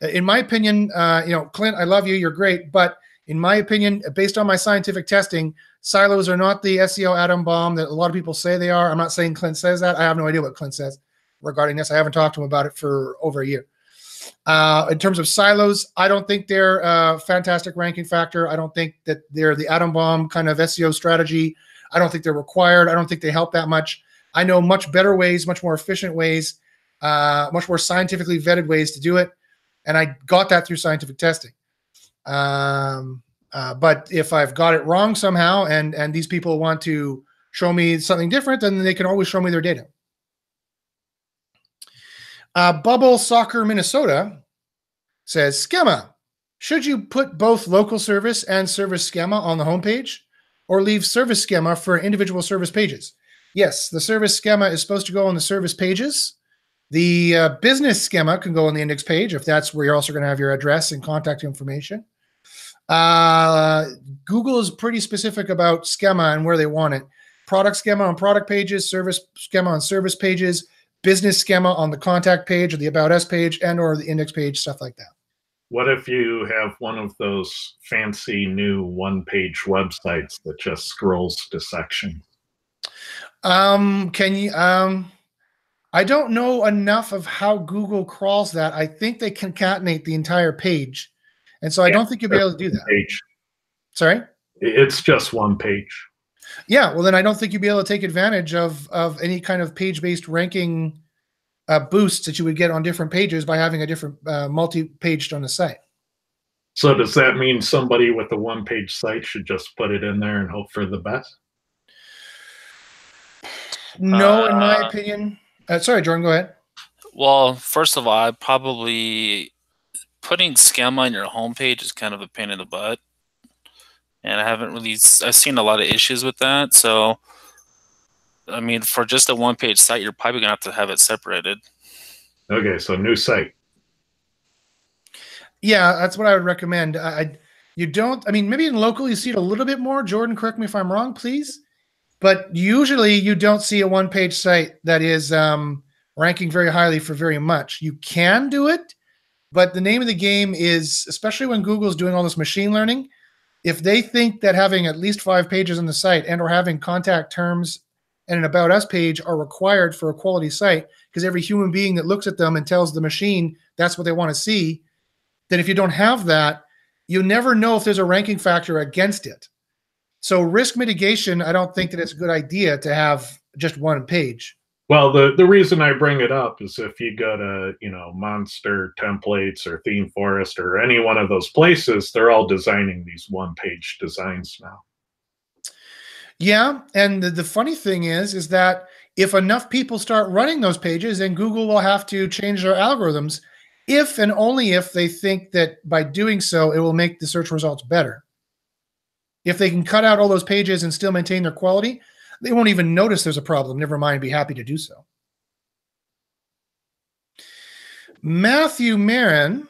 In my opinion, uh, you know, Clint, I love you. You're great. But in my opinion, based on my scientific testing, silos are not the SEO atom bomb that a lot of people say they are. I'm not saying Clint says that. I have no idea what Clint says regarding this. I haven't talked to him about it for over a year. Uh, in terms of silos, I don't think they're a fantastic ranking factor. I don't think that they're the atom bomb kind of SEO strategy. I don't think they're required. I don't think they help that much. I know much better ways, much more efficient ways, uh, much more scientifically vetted ways to do it. And I got that through scientific testing. Um, uh, but if I've got it wrong somehow, and and these people want to show me something different, then they can always show me their data. Uh, Bubble Soccer Minnesota says schema. Should you put both local service and service schema on the homepage, or leave service schema for individual service pages? Yes, the service schema is supposed to go on the service pages. The uh, business schema can go on the index page if that's where you're also going to have your address and contact information. Uh, Google is pretty specific about schema and where they want it. Product schema on product pages, service schema on service pages, business schema on the contact page or the about us page and or the index page, stuff like that. What if you have one of those fancy new one-page websites that just scrolls to sections? Um, can you um I don't know enough of how Google crawls that. I think they concatenate the entire page. And so I don't think you'll be able to do that. Page. Sorry? It's just one page. Yeah, well then I don't think you'll be able to take advantage of of any kind of page-based ranking uh, boosts that you would get on different pages by having a different uh, multi-paged on the site. So does that mean somebody with a one-page site should just put it in there and hope for the best? No, in my opinion. Uh, sorry, Jordan, go ahead. Well, first of all, I probably putting schema on your homepage is kind of a pain in the butt, and I haven't really. I've seen a lot of issues with that. So, I mean, for just a one-page site, you're probably gonna have to have it separated. Okay, so new site. Yeah, that's what I would recommend. I, I you don't. I mean, maybe in local you see it a little bit more. Jordan, correct me if I'm wrong, please. But usually you don't see a one page site that is um, ranking very highly for very much. You can do it, But the name of the game is, especially when Google's doing all this machine learning, if they think that having at least five pages on the site and or having contact terms and an about us page are required for a quality site, because every human being that looks at them and tells the machine that's what they want to see, then if you don't have that, you never know if there's a ranking factor against it. So risk mitigation, I don't think that it's a good idea to have just one page. Well, the, the reason I bring it up is if you go to, you know, Monster Templates or Theme Forest or any one of those places, they're all designing these one page designs now. Yeah, and the, the funny thing is, is that if enough people start running those pages, then Google will have to change their algorithms if and only if they think that by doing so, it will make the search results better. If they can cut out all those pages and still maintain their quality, they won't even notice there's a problem. Never mind, be happy to do so. Matthew Marin,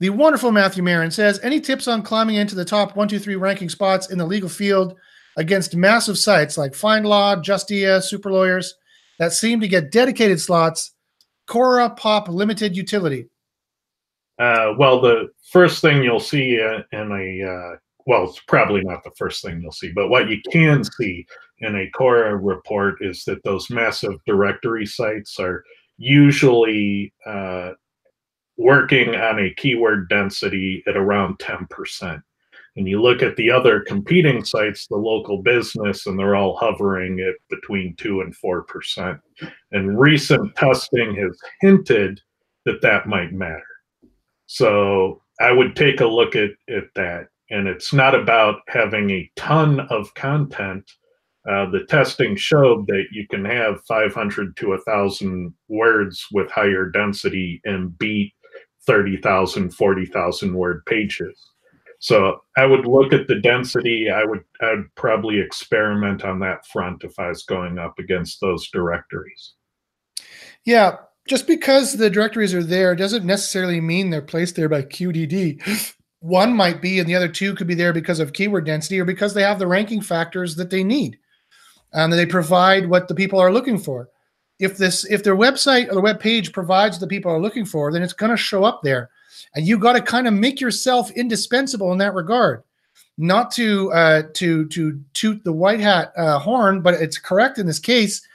the wonderful Matthew Marin says, any tips on climbing into the top one, two, three ranking spots in the legal field against massive sites like FindLaw, Justia, Super Lawyers that seem to get dedicated slots, Cora Pop limited utility? Uh, well, the first thing you'll see uh, in a uh, well, it's probably not the first thing you'll see, but what you can see in a Cora report is that those massive directory sites are usually uh, working on a keyword density at around 10%. And you look at the other competing sites, the local business, and they're all hovering at between 2 and 4%. And recent testing has hinted that that might matter. So I would take a look at, at that and it's not about having a ton of content. Uh, the testing showed that you can have 500 to 1,000 words with higher density and beat 30,000, 40,000 word pages. So I would look at the density. I would I'd probably experiment on that front if I was going up against those directories. Yeah, just because the directories are there doesn't necessarily mean they're placed there by QDD one might be and the other two could be there because of keyword density or because they have the ranking factors that they need. And they provide what the people are looking for. If this if their website or the web page provides the people are looking for then it's going to show up there. And you got to kind of make yourself indispensable in that regard. Not to uh, to to toot the white hat uh, horn but it's correct in this case.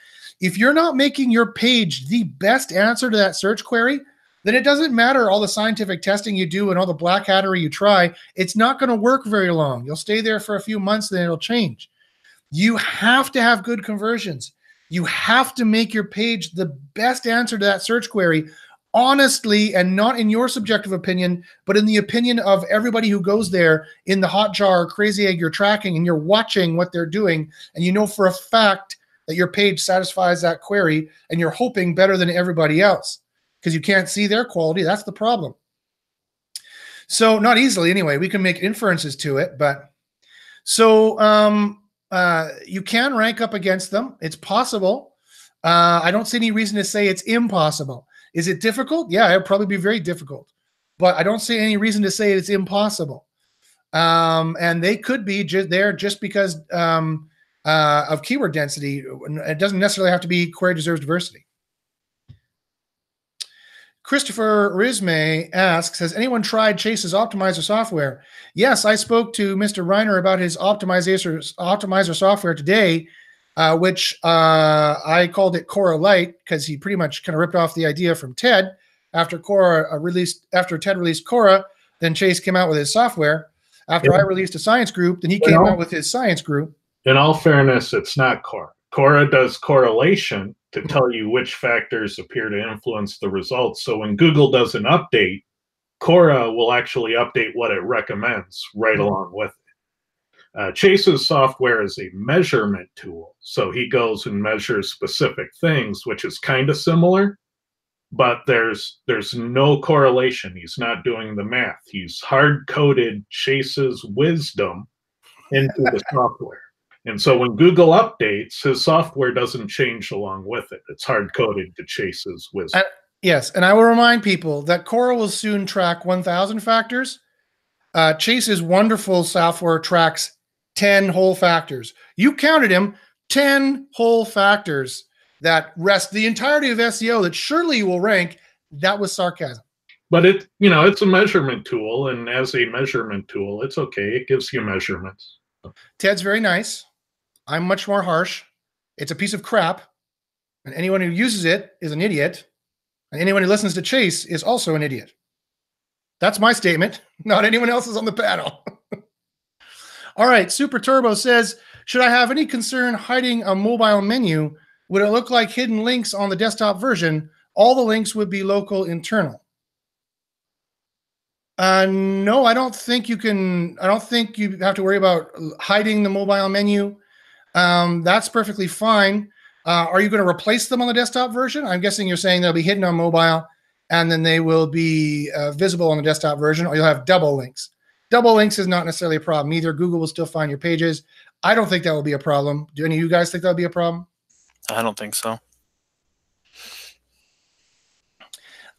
If you're not making your page the best answer to that search query then it doesn't matter all the scientific testing you do and all the black hattery you try. It's not going to work very long. You'll stay there for a few months, then it'll change. You have to have good conversions. You have to make your page the best answer to that search query, honestly, and not in your subjective opinion, but in the opinion of everybody who goes there in the Hotjar crazy egg you're tracking and you're watching what they're doing. And you know for a fact that your page satisfies that query and you're hoping better than everybody else because you can't see their quality. That's the problem. So not easily anyway. We can make inferences to it, but so um, uh, you can rank up against them. It's possible. Uh, I don't see any reason to say it's impossible. Is it difficult? Yeah, it'd probably be very difficult, but I don't see any reason to say it's impossible. Um, and they could be just there just because um, uh, of keyword density. It doesn't necessarily have to be query deserves diversity. Christopher Risme asks, has anyone tried Chase's optimizer software? Yes, I spoke to Mr. Reiner about his optimizer, optimizer software today, uh, which uh, I called it Cora Lite because he pretty much kind of ripped off the idea from TED. After Cora uh, released, after TED released Cora, then Chase came out with his software. After yeah. I released a science group, then he came out with his science group. In all fairness, it's not Cora. Cora does correlation to tell you which factors appear to influence the results. So when Google does an update, Cora will actually update what it recommends right mm-hmm. along with it. Uh, Chase's software is a measurement tool. So he goes and measures specific things, which is kind of similar, but there's there's no correlation. He's not doing the math. He's hard coded Chase's wisdom into the software. And so when Google updates, his software doesn't change along with it. It's hard coded to chase his wisdom. yes. And I will remind people that Cora will soon track 1,000 factors. Uh, Chase's wonderful software tracks 10 whole factors. You counted him 10 whole factors that rest the entirety of SEO that surely you will rank. That was sarcasm. but it you know it's a measurement tool, and as a measurement tool, it's okay. It gives you measurements. Ted's very nice. I'm much more harsh. It's a piece of crap, and anyone who uses it is an idiot, and anyone who listens to Chase is also an idiot. That's my statement, not anyone else's on the panel. All right, Super Turbo says, should I have any concern hiding a mobile menu? Would it look like hidden links on the desktop version? All the links would be local internal. Uh, no, I don't think you can. I don't think you have to worry about hiding the mobile menu. Um, that's perfectly fine. Uh, are you going to replace them on the desktop version? I'm guessing you're saying they'll be hidden on mobile and then they will be uh, visible on the desktop version, or you'll have double links. Double links is not necessarily a problem either. Google will still find your pages. I don't think that will be a problem. Do any of you guys think that will be a problem? I don't think so.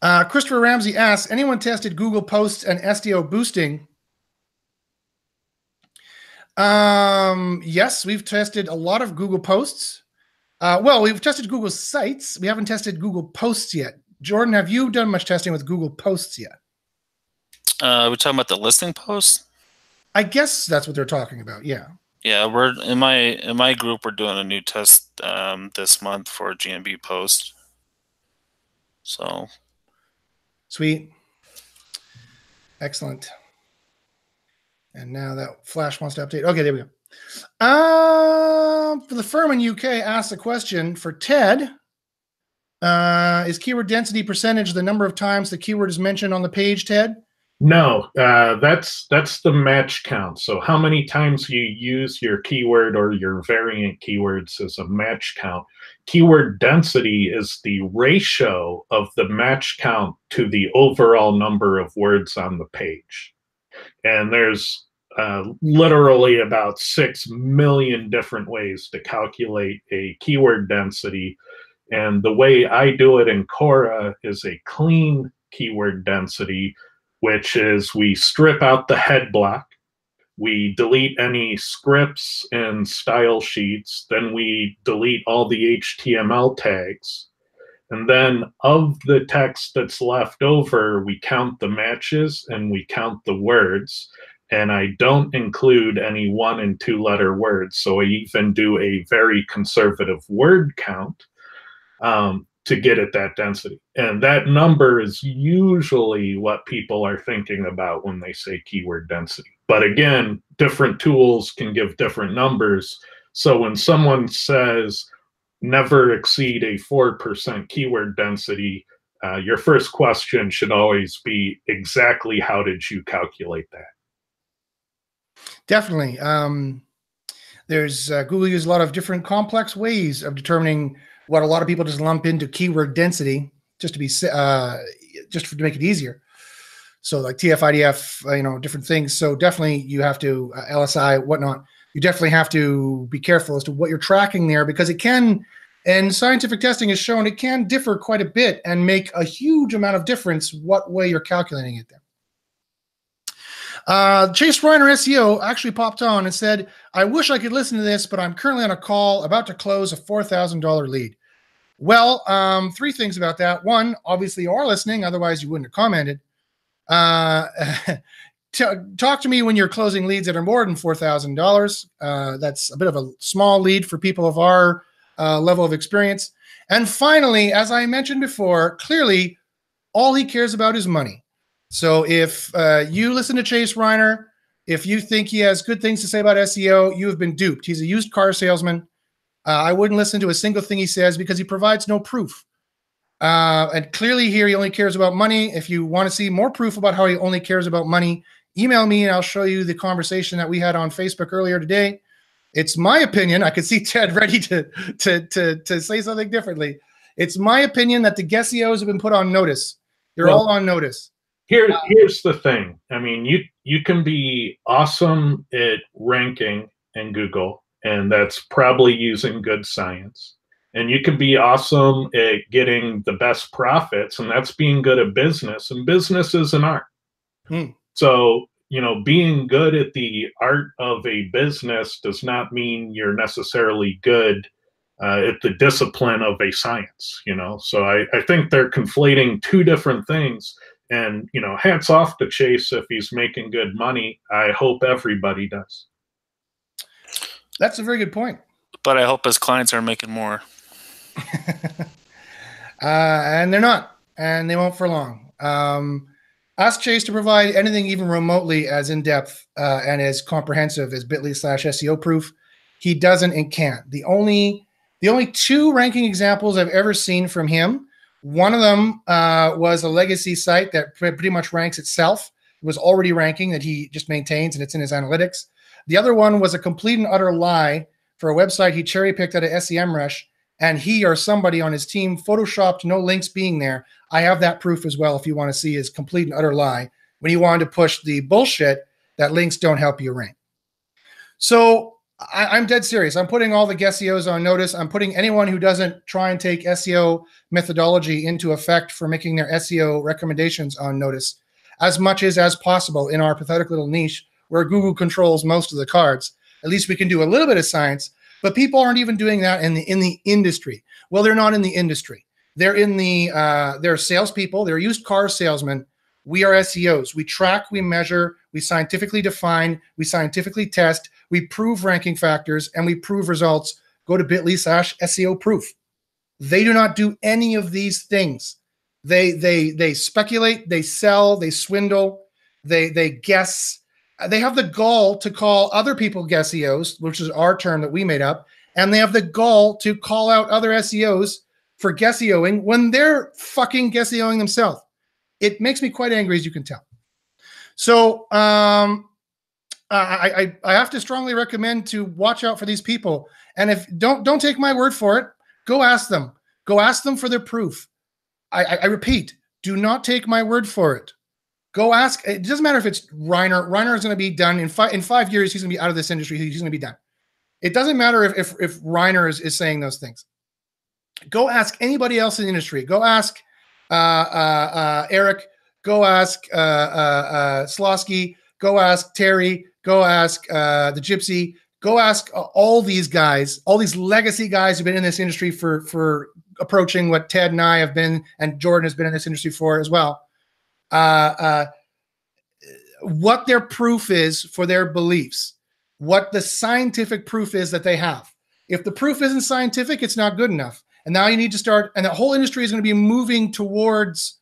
Uh, Christopher Ramsey asks, anyone tested Google Posts and SEO boosting? Um, yes, we've tested a lot of Google Posts. Uh, well, we've tested Google Sites. We haven't tested Google Posts yet. Jordan, have you done much testing with Google Posts yet? Uh, we're talking about the listing posts. I guess that's what they're talking about. Yeah. Yeah, we're in my in my group. We're doing a new test um, this month for GMB Post. So Sweet. Excellent. And now that Flash wants to update. Okay, there we go. For the firm in UK asked a question for Ted. Uh, is keyword density percentage the number of times the keyword is mentioned on the page, Ted? No, uh, that's that's the match count. So how many times you use your keyword or your variant keywords is a match count. Keyword density is the ratio of the match count to the overall number of words on the page. And there's uh, literally about 6 million different ways to calculate a keyword density. And the way I do it in Cora is a clean keyword density, which is we strip out the head block, we delete any scripts and style sheets, then we delete all the HTML tags. And then of the text that's left over, we count the matches and we count the words and I don't include any one and two letter words. So I even do a very conservative word count um, to get at that density. And that number is usually what people are thinking about when they say keyword density. But again, different tools can give different numbers. So when someone says never exceed a 4% keyword density, uh, your first question should always be exactly how did you calculate that? Definitely. Um, there's uh, Google uses a lot of different complex ways of determining what a lot of people just lump into keyword density just to be uh, just to make it easier. So like TF-IDF, uh, you know, different things. So definitely you have to uh, LSI, whatnot. You definitely have to be careful as to what you're tracking there because it can, and scientific testing has shown it can differ quite a bit and make a huge amount of difference what way you're calculating it there. Uh, Chase Reiner SEO actually popped on and said, I wish I could listen to this, but I'm currently on a call about to close a $4,000 lead. Well, um, three things about that. One, obviously you are listening, otherwise you wouldn't have commented. Uh, talk to me when you're closing leads that are more than $4,000. Uh, that's a bit of a small lead for people of our uh, level of experience. And finally, as I mentioned before, clearly all he cares about is money. So if uh, you listen to Chase Reiner, if you think he has good things to say about SEO, you have been duped. He's a used car salesman. Uh, I wouldn't listen to a single thing he says because he provides no proof. Uh, and clearly, here he only cares about money. If you want to see more proof about how he only cares about money, email me and I'll show you the conversation that we had on Facebook earlier today. It's my opinion. I could see Ted ready to to to to say something differently. It's my opinion that the Guesseos have been put on notice. They're well, all on notice. Here, here's the thing. I mean, you you can be awesome at ranking in Google, and that's probably using good science. And you can be awesome at getting the best profits, and that's being good at business. And business is an art. Hmm. So, you know, being good at the art of a business does not mean you're necessarily good uh, at the discipline of a science, you know. So I, I think they're conflating two different things And you know, hats off to Chase if he's making good money. I hope everybody does. That's a very good point. But I hope his clients are making more. uh, and they're not, and they won't for long. Um, ask Chase to provide anything even remotely as in depth uh, and as comprehensive as Bitly slash SEO proof. He doesn't and can't. The only the only two ranking examples I've ever seen from him, one of them uh, was a legacy site that pretty much ranks itself. It was already ranking that he just maintains and it's in his analytics. The other one was a complete and utter lie for a website he cherry picked out of SEMrush, and he or somebody on his team photoshopped no links being there. I have that proof as well if you want to see his complete and utter lie when he wanted to push the bullshit that links don't help you rank. So I, am dead serious. I'm putting all the SEOs on notice. I'm putting anyone who doesn't try and take SEO methodology into effect for making their SEO recommendations on notice as much as as possible in our pathetic little niche where Google controls most of the cards. At least we can do a little bit of science, but people aren't even doing that in the in the industry. Well, they're not in the industry. They're in the uh, they're salespeople. They're used car salesmen. We are SEOs. We track, we measure, we scientifically define, we scientifically test, we prove ranking factors, and we prove results. Go to Bitly slash SEO proof. They do not do any of these things. They they they speculate, they sell, they swindle, they they guess, they have the gall to call other people SEOs, which is our term that we made up, and they have the gall to call out other SEOs for SEOing when they're fucking SEOing themselves. It makes me quite angry, as you can tell. So um, I, I I have to strongly recommend to watch out for these people. And if don't don't take my word for it, go ask them. Go ask them for their proof. I, I, I repeat, do not take my word for it. Go ask. It doesn't matter if it's Reiner. Reiner is going to be done in five in five years. He's going to be out of this industry. He's going to be done. It doesn't matter if if, if Reiner is, is saying those things. Go ask anybody else in the industry. Go ask uh, uh, uh, Eric. Go ask uh, uh, uh, Slawski. Go ask Terry. Go ask the Gypsy. Go ask all these guys, all these legacy guys who've been in this industry for for approaching what Ted and I have been, and Jordan has been in this industry for as well uh, uh, what their proof is for their beliefs, what the scientific proof is that they have. If the proof isn't scientific, it's not good enough. And now you need to start, and the whole industry is going to be moving towards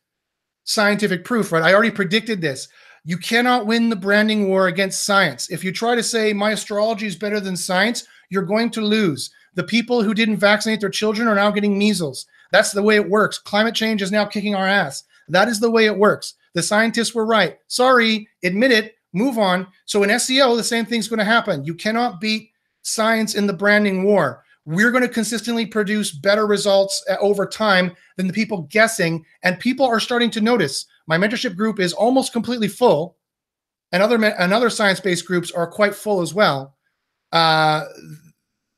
scientific proof, right? I already predicted this. You cannot win the branding war against science. If you try to say my astrology is better than science, you're going to lose. The people who didn't vaccinate their children are now getting measles. That's the way it works. Climate change is now kicking our ass. That is the way it works. The scientists were right. Sorry, admit it, move on. So in SEO, the same thing's going to happen. You cannot beat science in the branding war. We're going to consistently produce better results uh, over time than the people guessing. And people are starting to notice. My mentorship group is almost completely full, and other and other science-based groups are quite full as well. Uh,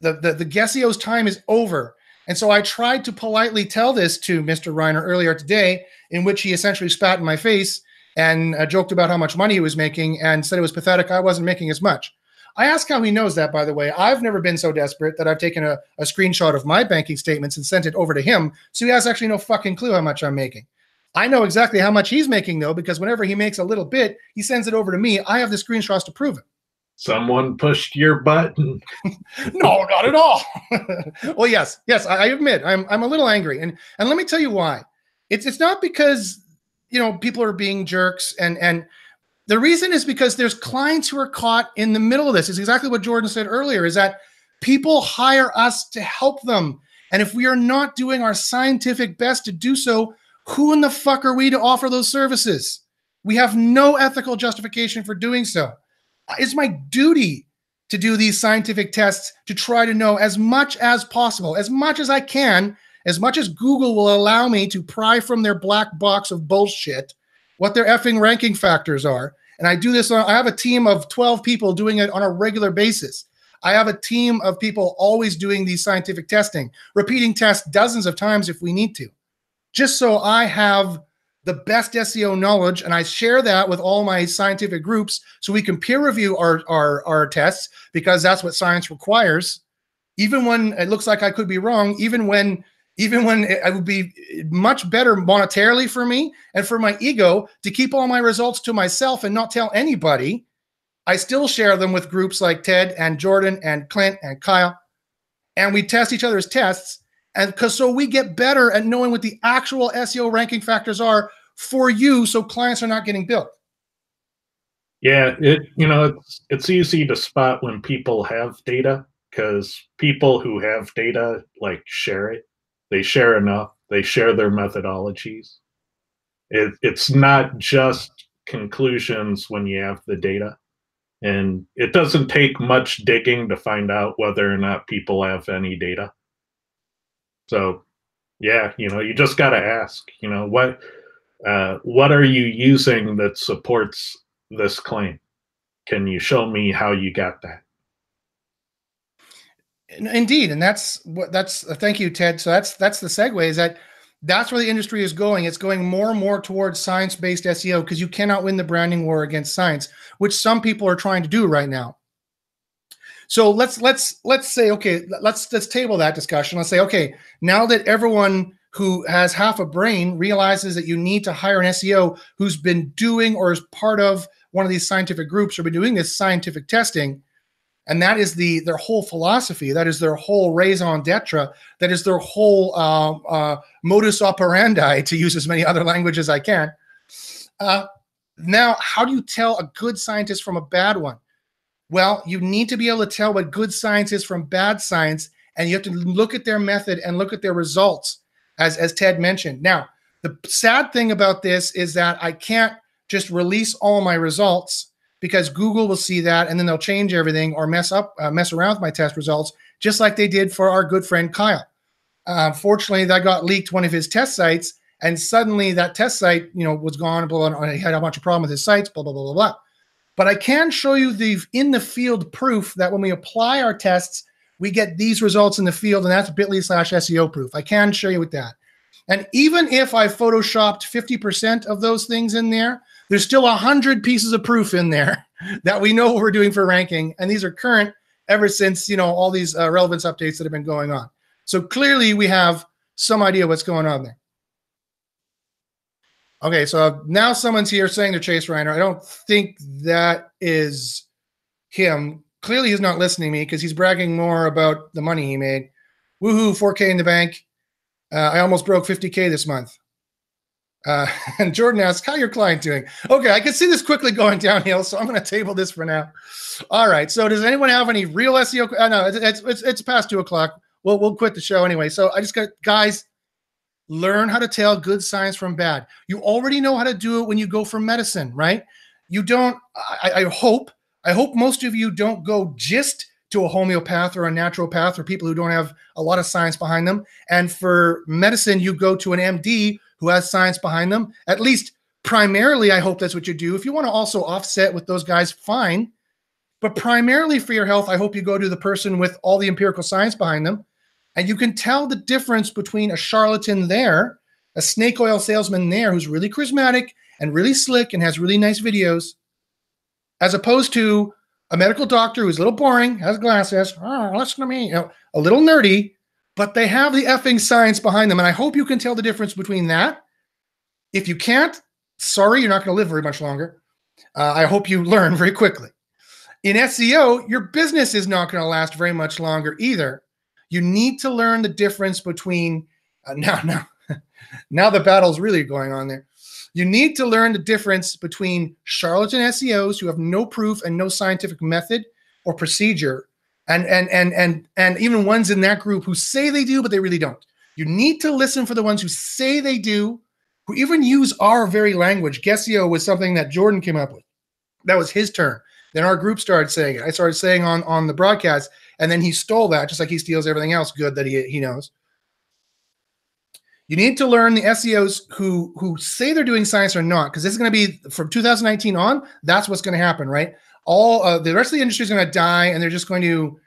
the the the SEO's time is over. And so I tried to politely tell this to Mr. Reiner earlier today, in which he essentially spat in my face and uh, joked about how much money he was making and said it was pathetic. I wasn't making as much. I ask how he knows that, by the way. I've never been so desperate that I've taken a, a screenshot of my banking statements and sent it over to him. So he has actually no fucking clue how much I'm making. I know exactly how much he's making, though, because whenever he makes a little bit, he sends it over to me. I have the screenshots to prove it. Someone pushed your button. no, not at all. well, yes, yes, I, admit I'm I'm a little angry, and and let me tell you why. It's it's not because you know people are being jerks, and and the reason is because there's clients who are caught in the middle of this. Is exactly what Jordan said earlier. Is that people hire us to help them, and if we are not doing our scientific best to do so, who in the fuck are we to offer those services? We have no ethical justification for doing so. It's my duty to do these scientific tests to try to know as much as possible, as much as I can, as much as Google will allow me to pry from their black box of bullshit what their effing ranking factors are. And I do this on, I have a team of 12 people doing it on a regular basis. I have a team of people always doing these scientific testing, repeating tests dozens of times if we need to, just so I have the best SEO knowledge, and I share that with all my scientific groups so we can peer review our, our, our tests because that's what science requires. Even when it looks like I could be wrong, even when even when it, it would be much better monetarily for me and for my ego to keep all my results to myself and not tell anybody. I still share them with groups like Ted and Jordan and Clint and Kyle, and we test each other's tests. And because so we get better at knowing what the actual SEO ranking factors are for you, so clients are not getting built. Yeah, it you know it's it's easy to spot when people have data because people who have data like share it. They share enough. They share their methodologies. It, it's not just conclusions when you have the data. And it doesn't take much digging to find out whether or not people have any data. So, yeah, you know, you just got to ask, you know, what uh, what are you using that supports this claim? Can you show me how you got that? Indeed, and that's what that's. Uh, thank you, Ted. So that's that's the segue. Is that that's where the industry is going. It's going more and more towards science-based SEO because you cannot win the branding war against science, which some people are trying to do right now. So let's let's let's say okay, let's let's table that discussion. Let's say okay, now that everyone who has half a brain realizes that you need to hire an SEO who's been doing or is part of one of these scientific groups or been doing this scientific testing, and that is the their whole philosophy that is their whole raison d'etre that is their whole uh, uh, modus operandi to use as many other languages i can uh, now how do you tell a good scientist from a bad one well you need to be able to tell what good science is from bad science and you have to look at their method and look at their results as as ted mentioned now the sad thing about this is that i can't just release all my results because Google will see that and then they'll change everything or mess up, uh, mess around with my test results, just like they did for our good friend Kyle. Uh, fortunately, that got leaked one of his test sites, and suddenly that test site, you know, was gone. Blah, blah, blah, he had a bunch of problem with his sites. Blah blah blah blah blah. But I can show you the in the field proof that when we apply our tests, we get these results in the field, and that's Bitly slash SEO proof. I can show you with that. And even if I photoshopped 50% of those things in there, there's still a hundred pieces of proof in there that we know what we're doing for ranking, and these are current ever since you know all these uh, relevance updates that have been going on. So clearly, we have some idea what's going on there. Okay, so now someone's here saying to Chase Reiner. I don't think that is him. Clearly, he's not listening to me because he's bragging more about the money he made. Woohoo, 4K in the bank. Uh, I almost broke 50K this month. Uh, and Jordan asks, "How your client doing?" Okay, I can see this quickly going downhill, so I'm going to table this for now. All right. So, does anyone have any real SEO? Uh, no, it's, it's it's past two o'clock. We'll we'll quit the show anyway. So, I just got guys. Learn how to tell good science from bad. You already know how to do it when you go for medicine, right? You don't. I, I hope. I hope most of you don't go just to a homeopath or a naturopath or people who don't have a lot of science behind them. And for medicine, you go to an MD who has science behind them. At least primarily, I hope that's what you do. If you want to also offset with those guys, fine. But primarily for your health, I hope you go to the person with all the empirical science behind them. And you can tell the difference between a charlatan there, a snake oil salesman there who's really charismatic and really slick and has really nice videos, as opposed to a medical doctor who's a little boring, has glasses, oh, listen to me, you know, a little nerdy, but they have the effing science behind them. And I hope you can tell the difference between that. If you can't, sorry, you're not going to live very much longer. Uh, I hope you learn very quickly. In SEO, your business is not going to last very much longer either. You need to learn the difference between uh, now, now, now the battle's really going on there. You need to learn the difference between charlatan SEOs who have no proof and no scientific method or procedure and and and and and even ones in that group who say they do but they really don't. You need to listen for the ones who say they do who even use our very language. Guesseo was something that jordan came up with. That was his turn. Then our group started saying it. I started saying on on the broadcast and then he stole that just like he steals everything else good that he, he knows you need to learn the seos who who say they're doing science or not because this is going to be from 2019 on that's what's going to happen right all uh, the rest of the industry is going to die and they're just going to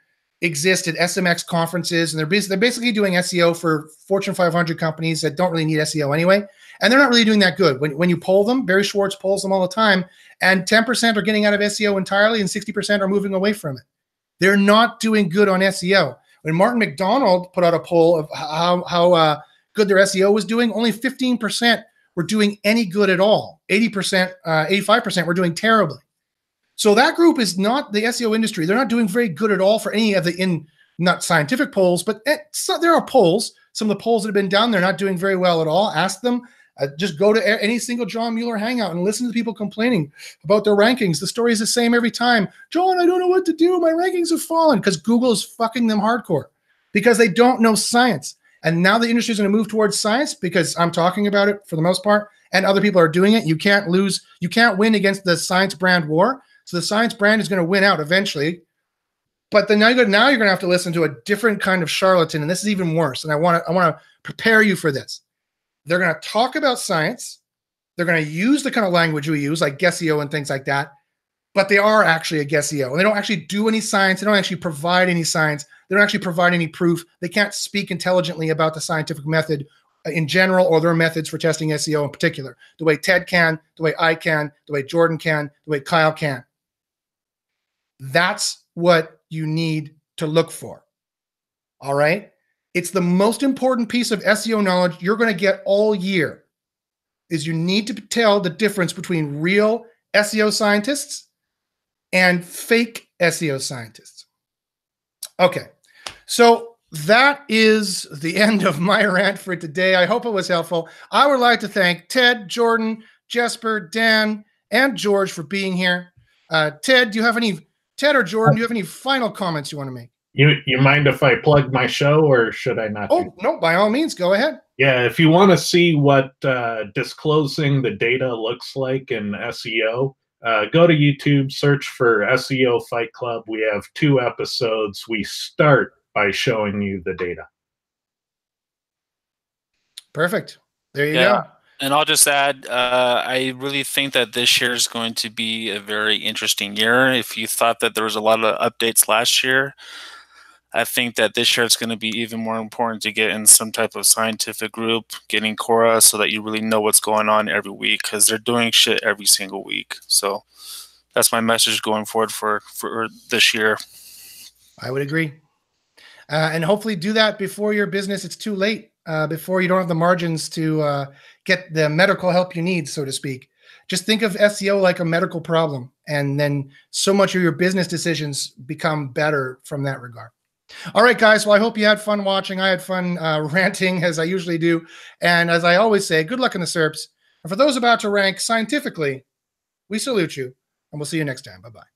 exist at SMX conferences and they're basically, they're basically doing SEO for Fortune 500 companies that don't really need SEO anyway. And they're not really doing that good. When, when you poll them, Barry Schwartz polls them all the time, and 10% are getting out of SEO entirely and 60% are moving away from it. They're not doing good on SEO. When Martin McDonald put out a poll of how how uh, good their SEO was doing, only 15% were doing any good at all. 80%, uh, 85% were doing terribly. So that group is not the SEO industry. They're not doing very good at all for any of the in not scientific polls, but there are polls. Some of the polls that have been done, they're not doing very well at all. Ask them. Uh, just go to any single John Mueller hangout and listen to people complaining about their rankings. The story is the same every time. John, I don't know what to do. My rankings have fallen because Google is fucking them hardcore because they don't know science. And now the industry is going to move towards science because I'm talking about it for the most part, and other people are doing it. You can't lose, you can't win against the science brand war. So the science brand is going to win out eventually. But then now you're now you're going to have to listen to a different kind of charlatan, and this is even worse. And I want to I want to prepare you for this. They're going to talk about science. They're going to use the kind of language we use, like Guesseo and things like that. But they are actually a Guesseo, and they don't actually do any science. They don't actually provide any science. They don't actually provide any proof. They can't speak intelligently about the scientific method uh, in general or their methods for testing SEO in particular, the way Ted can, the way I can, the way Jordan can, the way Kyle can. That's what you need to look for. All right. It's the most important piece of SEO knowledge you're going to get all year is you need to tell the difference between real SEO scientists and fake SEO scientists. Okay. So that is the end of my rant for today. I hope it was helpful. I would like to thank Ted, Jordan, Jesper, Dan, and George for being here. Uh, Ted, do you have any Ted or Jordan, do you have any final comments you want to make? You you mind if I plug my show or should I not? Oh no, by all means, go ahead. Yeah, if you want to see what uh, disclosing the data looks like in SEO, uh, go to YouTube, search for SEO Fight Club. We have two episodes. We start by showing you the data. Perfect. There you Yeah. go. And I'll just add, uh, I really think that this year is going to be a very interesting year. If you thought that there was a lot of updates last year, I think that this year it's going to be even more important to get in some type of scientific group, getting Cora, so that you really know what's going on every week because they're doing shit every single week. So that's my message going forward for for this year. I would agree. Uh, and hopefully do that before your business it's too late, uh, before you don't have the margins to uh, get the medical help you need, so to speak. Just think of SEO like a medical problem, and then so much of your business decisions become better from that regard. All right, guys. Well, I hope you had fun watching. I had fun uh, ranting as I usually do. And as I always say, good luck in the SERPs. And for those about to rank scientifically, we salute you, and we'll see you next time. Bye bye.